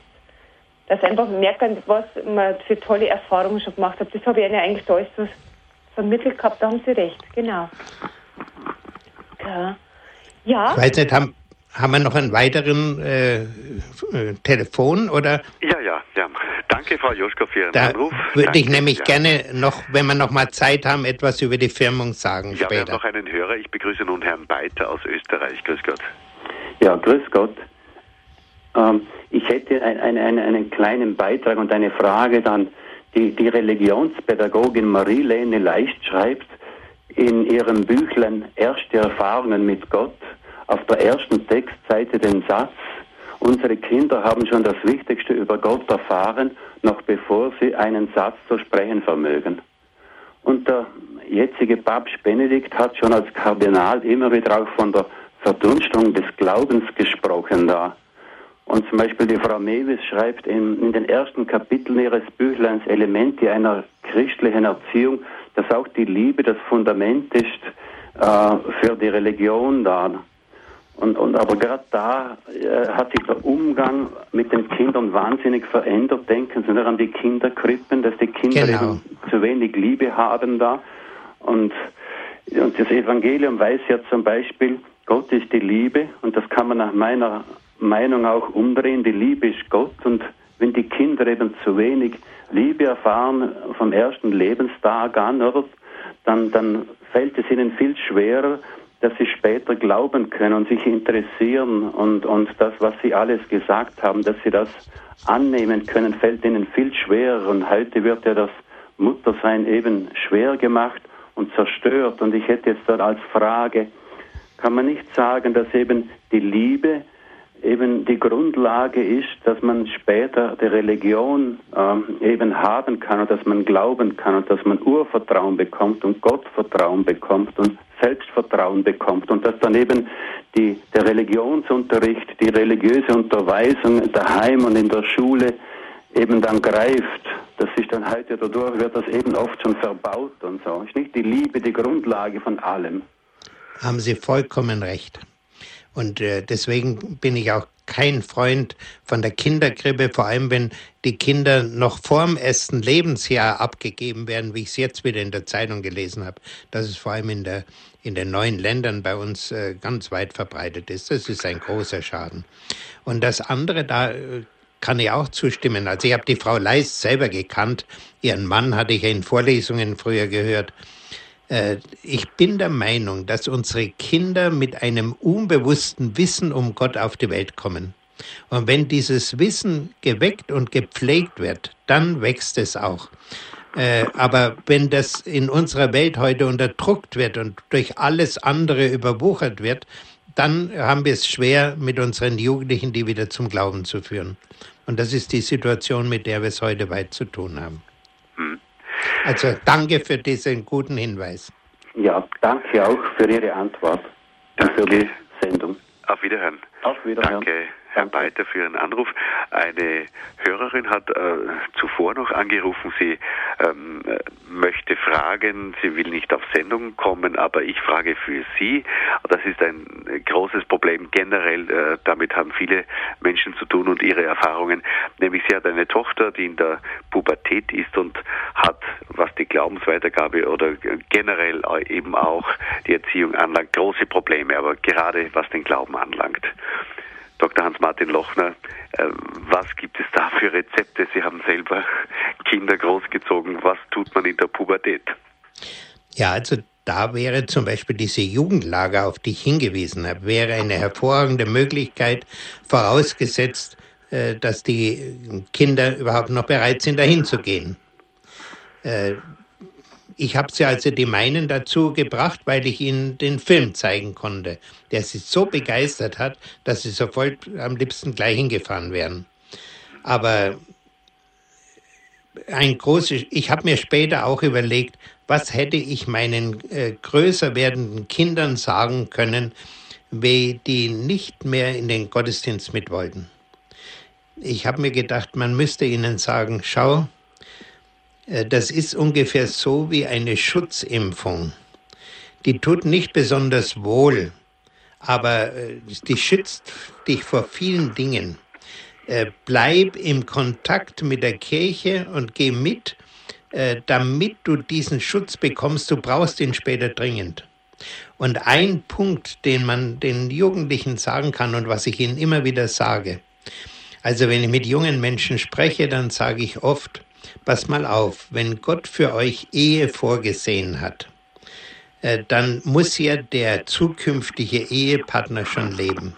dass einfach merken, was man für tolle Erfahrungen schon gemacht hat. Das habe ich ihnen eigentlich da alles so vermittelt gehabt, da haben sie recht, genau. Ja. ja. Ich weiß nicht, haben, haben wir noch einen weiteren äh, äh, Telefon oder? Ja, ja, ja. Danke, Frau Joschko, für Ihren da Anruf. Würde ich nämlich ja. gerne noch, wenn wir noch mal Zeit haben, etwas über die Firmung sagen ja, später. wir haben noch einen Hörer. Ich begrüße nun Herrn Beiter aus Österreich. Grüß Gott. Ja, grüß Gott. Ähm, ich hätte ein, ein, ein, einen kleinen Beitrag und eine Frage dann. Die, die Religionspädagogin Marie-Lene Leicht schreibt in ihrem Büchlein Erste Erfahrungen mit Gott auf der ersten Textseite den Satz, unsere Kinder haben schon das Wichtigste über Gott erfahren, noch bevor sie einen Satz zu sprechen vermögen. Und der jetzige Papst Benedikt hat schon als Kardinal immer wieder auch von der Verdunstung des Glaubens gesprochen da. Und zum Beispiel die Frau Mewis schreibt in, in den ersten Kapiteln ihres Büchleins Elemente einer christlichen Erziehung, dass auch die Liebe das Fundament ist äh, für die Religion da. Und, und aber gerade da äh, hat sich der Umgang mit den Kindern wahnsinnig verändert. Denken Sie nur an die Kinderkrippen, dass die Kinder genau. zu wenig Liebe haben da. Und, und das Evangelium weiß ja zum Beispiel, Gott ist die Liebe und das kann man nach meiner Meinung auch umdrehen. Die Liebe ist Gott und wenn die Kinder eben zu wenig Liebe erfahren vom ersten Lebenstag an, oder, dann, dann fällt es ihnen viel schwerer, dass sie später glauben können und sich interessieren und, und das, was sie alles gesagt haben, dass sie das annehmen können, fällt ihnen viel schwerer. Und heute wird ja das Muttersein eben schwer gemacht und zerstört. Und ich hätte jetzt dort als Frage, kann man nicht sagen, dass eben die Liebe eben die Grundlage ist, dass man später die Religion ähm, eben haben kann und dass man glauben kann und dass man Urvertrauen bekommt und Gottvertrauen bekommt und Selbstvertrauen bekommt und dass dann eben die, der Religionsunterricht, die religiöse Unterweisung daheim und in der Schule eben dann greift. Das ist dann heute dadurch, wird das eben oft schon verbaut und so. Ist nicht die Liebe die Grundlage von allem? Haben Sie vollkommen recht. Und äh, deswegen bin ich auch kein Freund von der Kinderkrippe, vor allem wenn die Kinder noch vorm ersten Lebensjahr abgegeben werden, wie ich es jetzt wieder in der Zeitung gelesen habe. dass es vor allem in, der, in den neuen Ländern bei uns äh, ganz weit verbreitet ist. Das ist ein großer Schaden. Und das andere, da äh, kann ich auch zustimmen. Also ich habe die Frau Leist selber gekannt. Ihren Mann hatte ich in Vorlesungen früher gehört. Äh, ich bin der Meinung, dass unsere Kinder mit einem unbewussten Wissen um Gott auf die Welt kommen. Und wenn dieses Wissen geweckt und gepflegt wird, dann wächst es auch. Äh, aber wenn das in unserer Welt heute unterdrückt wird und durch alles andere überwuchert wird, dann haben wir es schwer, mit unseren Jugendlichen die wieder zum Glauben zu führen. Und das ist die Situation, mit der wir es heute weit zu tun haben. Also danke für diesen guten Hinweis. Ja, danke auch für Ihre Antwort danke. und für die Sendung. Auf Wiederhören. Auf Wiederhören. Danke. Herr Beiter, für Ihren Anruf. Eine Hörerin hat äh, zuvor noch angerufen, sie ähm, möchte fragen, sie will nicht auf Sendung kommen, aber ich frage für Sie. Das ist ein großes Problem generell, äh, damit haben viele Menschen zu tun und ihre Erfahrungen. Nämlich sie hat eine Tochter, die in der Pubertät ist und hat, was die Glaubensweitergabe oder generell eben auch die Erziehung anlangt, große Probleme, aber gerade was den Glauben anlangt. Dr. Hans-Martin Lochner, äh, was gibt es da für Rezepte? Sie haben selber Kinder großgezogen. Was tut man in der Pubertät? Ja, also da wäre zum Beispiel diese Jugendlager, auf die ich hingewiesen habe, wäre eine hervorragende Möglichkeit, vorausgesetzt, äh, dass die Kinder überhaupt noch bereit sind, dahin zu gehen. Ich habe sie also die meinen dazu gebracht, weil ich ihnen den Film zeigen konnte, der sie so begeistert hat, dass sie sofort am liebsten gleich hingefahren wären. Aber ein großes, ich habe mir später auch überlegt, was hätte ich meinen äh, größer werdenden Kindern sagen können, wie die nicht mehr in den Gottesdienst mit wollten. Ich habe mir gedacht, man müsste ihnen sagen, schau, das ist ungefähr so wie eine Schutzimpfung. Die tut nicht besonders wohl, aber äh, die schützt dich vor vielen Dingen. Äh, bleib im Kontakt mit der Kirche und geh mit, damit du diesen Schutz bekommst. Du brauchst ihn später dringend. Und ein Punkt, den man den Jugendlichen sagen kann und was ich ihnen immer wieder sage, also wenn ich mit jungen Menschen spreche, dann sage ich oft, pass mal auf, wenn Gott für euch Ehe vorgesehen hat, äh, dann muss ja der zukünftige Ehepartner schon leben.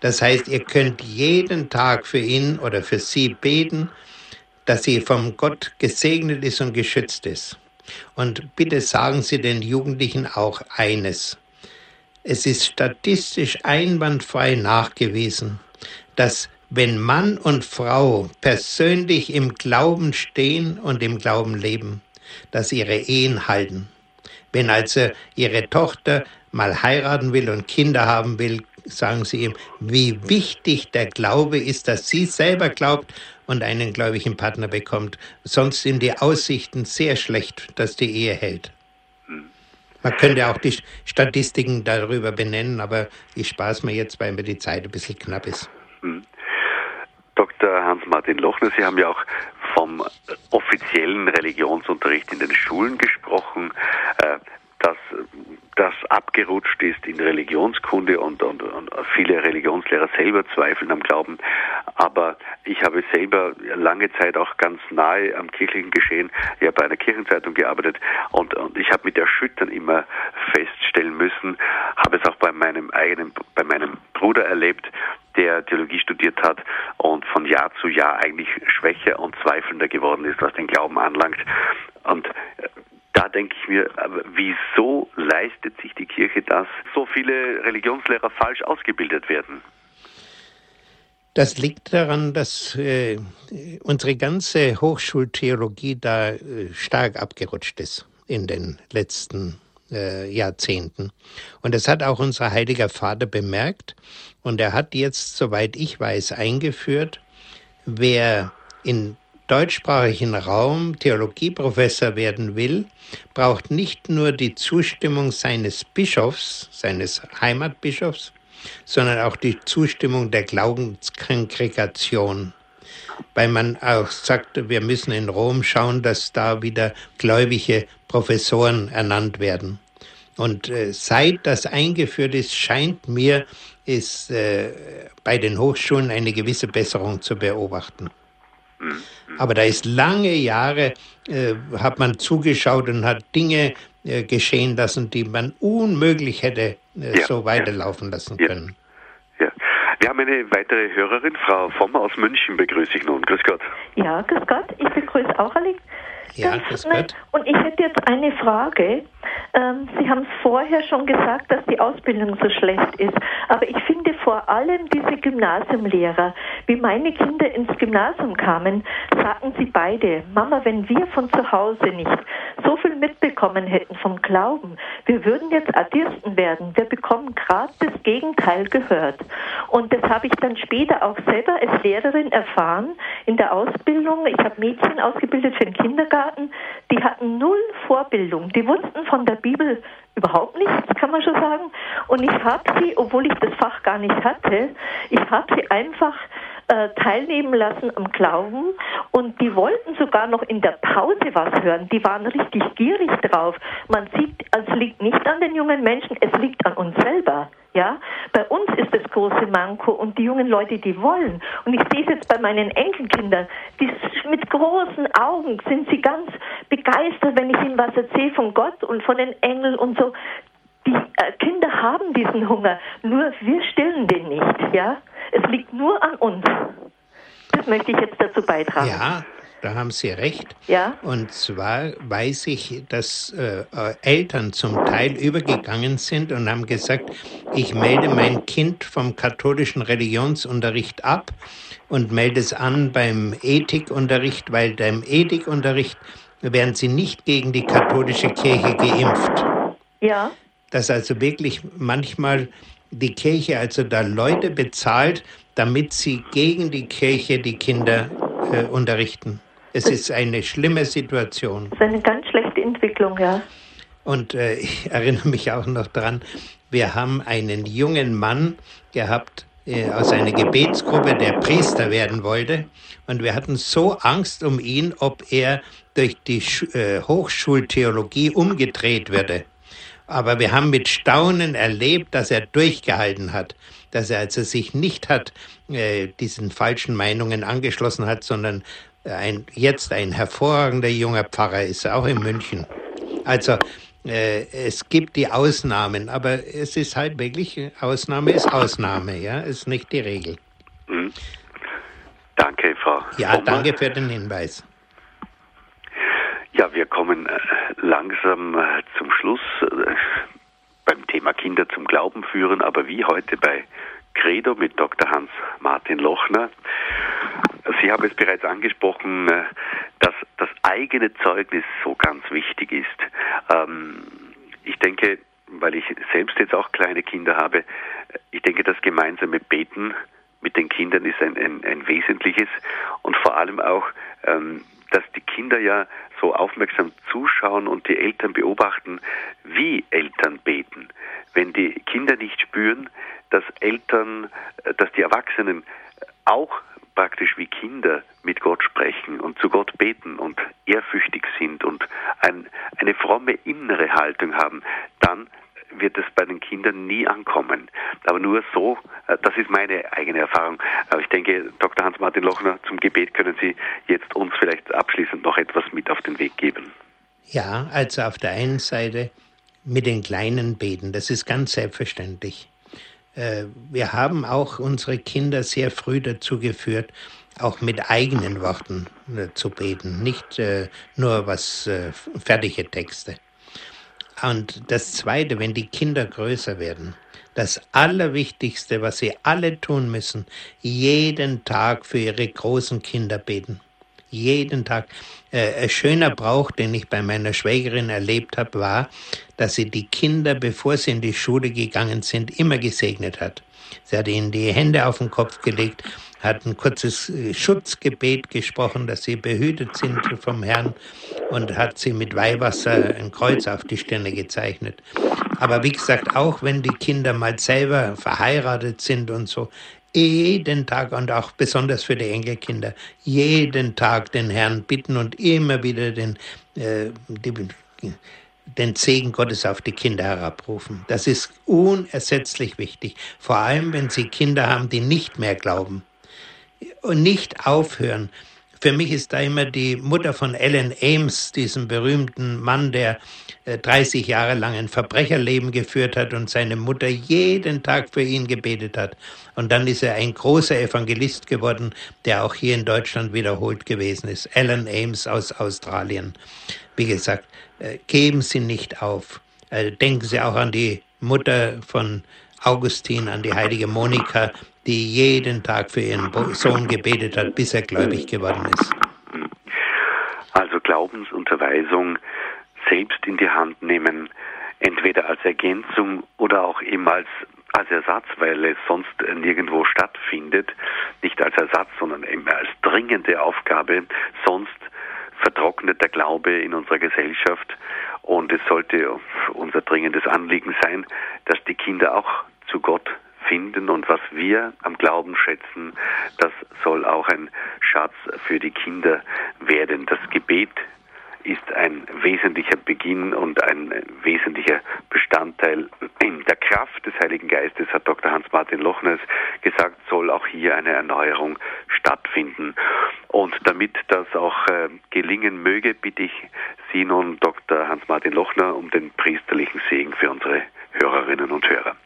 Das heißt, ihr könnt jeden Tag für ihn oder für sie beten, dass sie vom Gott gesegnet ist und geschützt ist. Und bitte sagen Sie den Jugendlichen auch eines. Es ist statistisch einwandfrei nachgewiesen, dass wenn Mann und Frau persönlich im Glauben stehen und im Glauben leben, dass ihre Ehen halten. Wenn also ihre Tochter mal heiraten will und Kinder haben will, sagen Sie ihm, wie wichtig der Glaube ist, dass sie selber glaubt und einen gläubigen Partner bekommt. Sonst sind die Aussichten sehr schlecht, dass die Ehe hält. Man könnte auch die Statistiken darüber benennen, aber ich es mir jetzt, weil mir die Zeit ein bisschen knapp ist. Dr. Hans-Martin Lochner, Sie haben ja auch vom offiziellen Religionsunterricht in den Schulen gesprochen, äh, dass das abgerutscht ist in Religionskunde und, und, und viele Religionslehrer selber zweifeln am Glauben. Aber ich habe selber lange Zeit auch ganz nahe am kirchlichen Geschehen, ja bei einer Kirchenzeitung gearbeitet und, und ich habe mit Erschüttern immer feststellen müssen, habe es auch bei meinem eigenen, bei meinem Bruder erlebt, der Theologie studiert hat und von Jahr zu Jahr eigentlich schwächer und zweifelnder geworden ist, was den Glauben anlangt. Und da denke ich mir, wieso leistet sich die Kirche das, so viele Religionslehrer falsch ausgebildet werden? Das liegt daran, dass äh, unsere ganze Hochschultheologie da äh, stark abgerutscht ist in den letzten äh, Jahrzehnten. Und das hat auch unser heiliger Vater bemerkt. Und er hat jetzt, soweit ich weiß, eingeführt, wer in deutschsprachigen Raum Theologieprofessor werden will, braucht nicht nur die Zustimmung seines Bischofs, seines Heimatbischofs, sondern auch die Zustimmung der Glaubenskongregation. Weil man auch sagt, wir müssen in Rom schauen, dass da wieder gläubige Professoren ernannt werden. Und äh, seit das eingeführt ist, scheint mir, ist äh, bei den Hochschulen eine gewisse Besserung zu beobachten. Aber da ist lange Jahre, äh, hat man zugeschaut und hat Dinge äh, geschehen lassen, die man unmöglich hätte äh, ja, so weiterlaufen ja. lassen können. Ja. Wir haben eine weitere Hörerin, Frau Vommer aus München, begrüße ich nun. Grüß Gott. Ja, grüß Gott. Ich begrüße auch alle. Ja, grüß Gott. Und ich hätte jetzt eine Frage. Ähm, Sie haben vorher schon gesagt, dass die Ausbildung so schlecht ist. Aber ich finde vor allem diese Gymnasiumlehrer, wie meine Kinder ins Gymnasium kamen, sagten sie beide, Mama, wenn wir von zu Hause nicht so viel mitbekommen hätten vom Glauben, wir würden jetzt Atheisten werden. Wir bekommen gerade das Gegenteil gehört. Und das habe ich dann später auch selber als Lehrerin erfahren in der Ausbildung. Ich habe Mädchen ausgebildet für den Kindergarten. Die hatten null Vorbildung. Die wussten von der Bibel überhaupt nichts, kann man schon sagen. Und ich habe sie, obwohl ich das Fach gar nicht hatte, ich habe sie einfach äh, teilnehmen lassen am Glauben und die wollten sogar noch in der Pause was hören. Die waren richtig gierig drauf. Man sieht, es liegt nicht an den jungen Menschen, es liegt an uns selber. Ja, bei uns ist das große Manko und die jungen Leute, die wollen. Und ich sehe es jetzt bei meinen Enkelkindern, die mit großen Augen sind sie ganz begeistert, wenn ich ihnen was erzähle von Gott und von den Engeln und so. Die äh, Kinder haben diesen Hunger, nur wir stillen den nicht, ja. Es liegt nur an uns. Das möchte ich jetzt dazu beitragen. Ja, da haben Sie recht. Ja. Und zwar weiß ich, dass äh, Eltern zum Teil übergegangen sind und haben gesagt, ich melde mein Kind vom katholischen Religionsunterricht ab und melde es an beim Ethikunterricht, weil beim Ethikunterricht werden sie nicht gegen die katholische Kirche geimpft. Ja. Dass also wirklich manchmal die Kirche also da Leute bezahlt, damit sie gegen die Kirche die Kinder äh, unterrichten. Es ist eine schlimme Situation. Das ist eine ganz schlechte Entwicklung, ja. Und äh, ich erinnere mich auch noch daran, wir haben einen jungen Mann gehabt äh, aus einer Gebetsgruppe, der Priester werden wollte. Und wir hatten so Angst um ihn, ob er durch die Sch äh, Hochschultheologie umgedreht würde. Aber wir haben mit Staunen erlebt, dass er durchgehalten hat, dass er also sich nicht hat äh, diesen falschen Meinungen angeschlossen hat, sondern ein, jetzt ein hervorragender junger Pfarrer ist, auch in München. Also äh, es gibt die Ausnahmen, aber es ist halt wirklich, Ausnahme ist Ausnahme, ja, ist nicht die Regel. Mhm. Danke, Frau. Ja, Oma. danke für den Hinweis. Ja, wir kommen äh, langsam äh, zum Schluss äh, beim Thema Kinder zum Glauben führen, aber wie heute bei Credo mit Dr. Hans Martin Lochner. Sie haben es bereits angesprochen, äh, dass das eigene Zeugnis so ganz wichtig ist. Ähm, ich denke, weil ich selbst jetzt auch kleine Kinder habe, ich denke, das gemeinsame Beten mit den Kindern ist ein, ein, ein wesentliches und vor allem auch, ähm, dass die Kinder ja so aufmerksam zuschauen und die Eltern beobachten, wie Eltern beten. Wenn die Kinder nicht spüren, dass Eltern, äh, dass die Erwachsenen auch praktisch wie Kinder mit Gott sprechen und zu Gott beten und ehrfürchtig sind und ein, eine fromme innere Haltung haben, dann wird es bei den Kindern nie ankommen. Aber nur so, äh, das ist meine eigene Erfahrung. Aber ich denke, Dr. Hans-Martin Lochner, zum Gebet können Sie jetzt uns vielleicht abschließend noch etwas mit auf den Weg geben. Ja, also auf der einen Seite mit den kleinen Beten, das ist ganz selbstverständlich. Äh, wir haben auch unsere Kinder sehr früh dazu geführt, auch mit eigenen Worten äh, zu beten, nicht nur was fertige Texte. Und das Zweite, wenn die Kinder größer werden, das Allerwichtigste, was sie alle tun müssen, jeden Tag für ihre großen Kinder beten jeden Tag. Äh, ein schöner Brauch, den ich bei meiner Schwägerin erlebt habe, war, dass sie die Kinder, bevor sie in die Schule gegangen sind, immer gesegnet hat. Sie hat ihnen die Hände auf den Kopf gelegt, hat ein kurzes äh, Schutzgebet gesprochen, dass sie behütet sind vom Herrn und hat sie mit Weihwasser ein Kreuz auf die Stirne gezeichnet. Aber wie gesagt, auch wenn die Kinder mal selber verheiratet sind und so, jeden Tag und auch besonders für die Enkelkinder, jeden Tag den Herrn bitten und immer wieder den, äh, die, den Segen Gottes auf die Kinder herabrufen. Das ist unersetzlich wichtig, vor allem wenn Sie Kinder haben, die nicht mehr glauben und nicht aufhören. Für mich ist da immer die Mutter von Ellen Ames, diesem berühmten Mann, der 30 äh, Jahre lang ein Verbrecherleben geführt hat und seine Mutter jeden Tag für ihn gebetet hat. Und dann ist er ein großer Evangelist geworden, der auch hier in Deutschland wiederholt gewesen ist. Alan Ames aus Australien. Wie gesagt, äh, geben Sie nicht auf. Äh, denken Sie auch an die Mutter von Augustin, an die heilige Monika, die jeden Tag für ihren Sohn gebetet hat, bis er gläubig geworden ist. Also Glaubensunterweisung selbst in die Hand nehmen, entweder als Ergänzung oder auch eben als, als Ersatz, weil es sonst nirgendwo stattfindet, nicht als Ersatz, sondern eben als dringende Aufgabe, sonst vertrocknet der Glaube in unserer Gesellschaft und es sollte unser dringendes Anliegen sein, dass die Kinder auch zu Gott finden und was wir am Glauben schätzen, das soll auch ein Schatz für die Kinder werden. Das Gebet ist ein wesentlicher Beginn und ein wesentlicher Bestandteil der Kraft des Heiligen Geistes, hat Dr. Hans-Martin Lochner gesagt, soll auch hier eine Erneuerung stattfinden. Und damit das auch äh, gelingen möge, bitte ich Sie nun, Dr. Hans-Martin Lochner, um den priesterlichen Segen für unsere Hörerinnen und Hörer.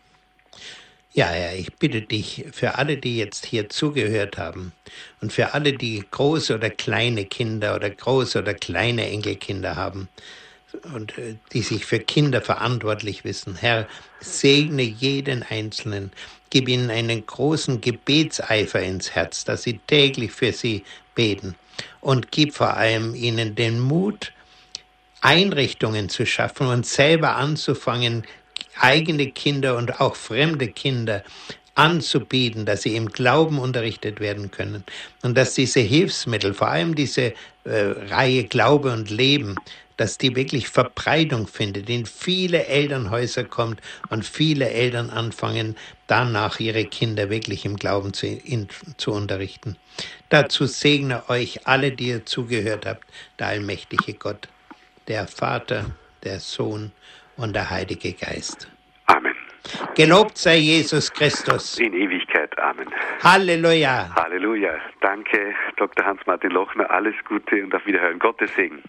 Ja, ja, ich bitte dich, für alle, die jetzt hier zugehört haben und für alle, die große oder kleine Kinder oder große oder kleine Enkelkinder haben und äh, die sich für Kinder verantwortlich wissen, Herr, segne jeden Einzelnen, gib ihnen einen großen Gebetseifer ins Herz, dass sie täglich für sie beten. Und gib vor allem ihnen den Mut, Einrichtungen zu schaffen und selber anzufangen, eigene Kinder und auch fremde Kinder anzubieten, dass sie im Glauben unterrichtet werden können und dass diese Hilfsmittel, vor allem diese äh, Reihe Glaube und Leben, dass die wirklich Verbreitung findet, in viele Elternhäuser kommt und viele Eltern anfangen, danach ihre Kinder wirklich im Glauben zu, in, zu unterrichten. Dazu segne euch alle, die ihr zugehört habt, der allmächtige Gott, der Vater, der Sohn und der Heilige Geist. Amen. Gelobt sei Jesus Christus. In Ewigkeit. Amen. Halleluja. Halleluja. Danke, Dr. Hans-Martin Lochner. Alles Gute und auf Wiederhören. Gottes Segen.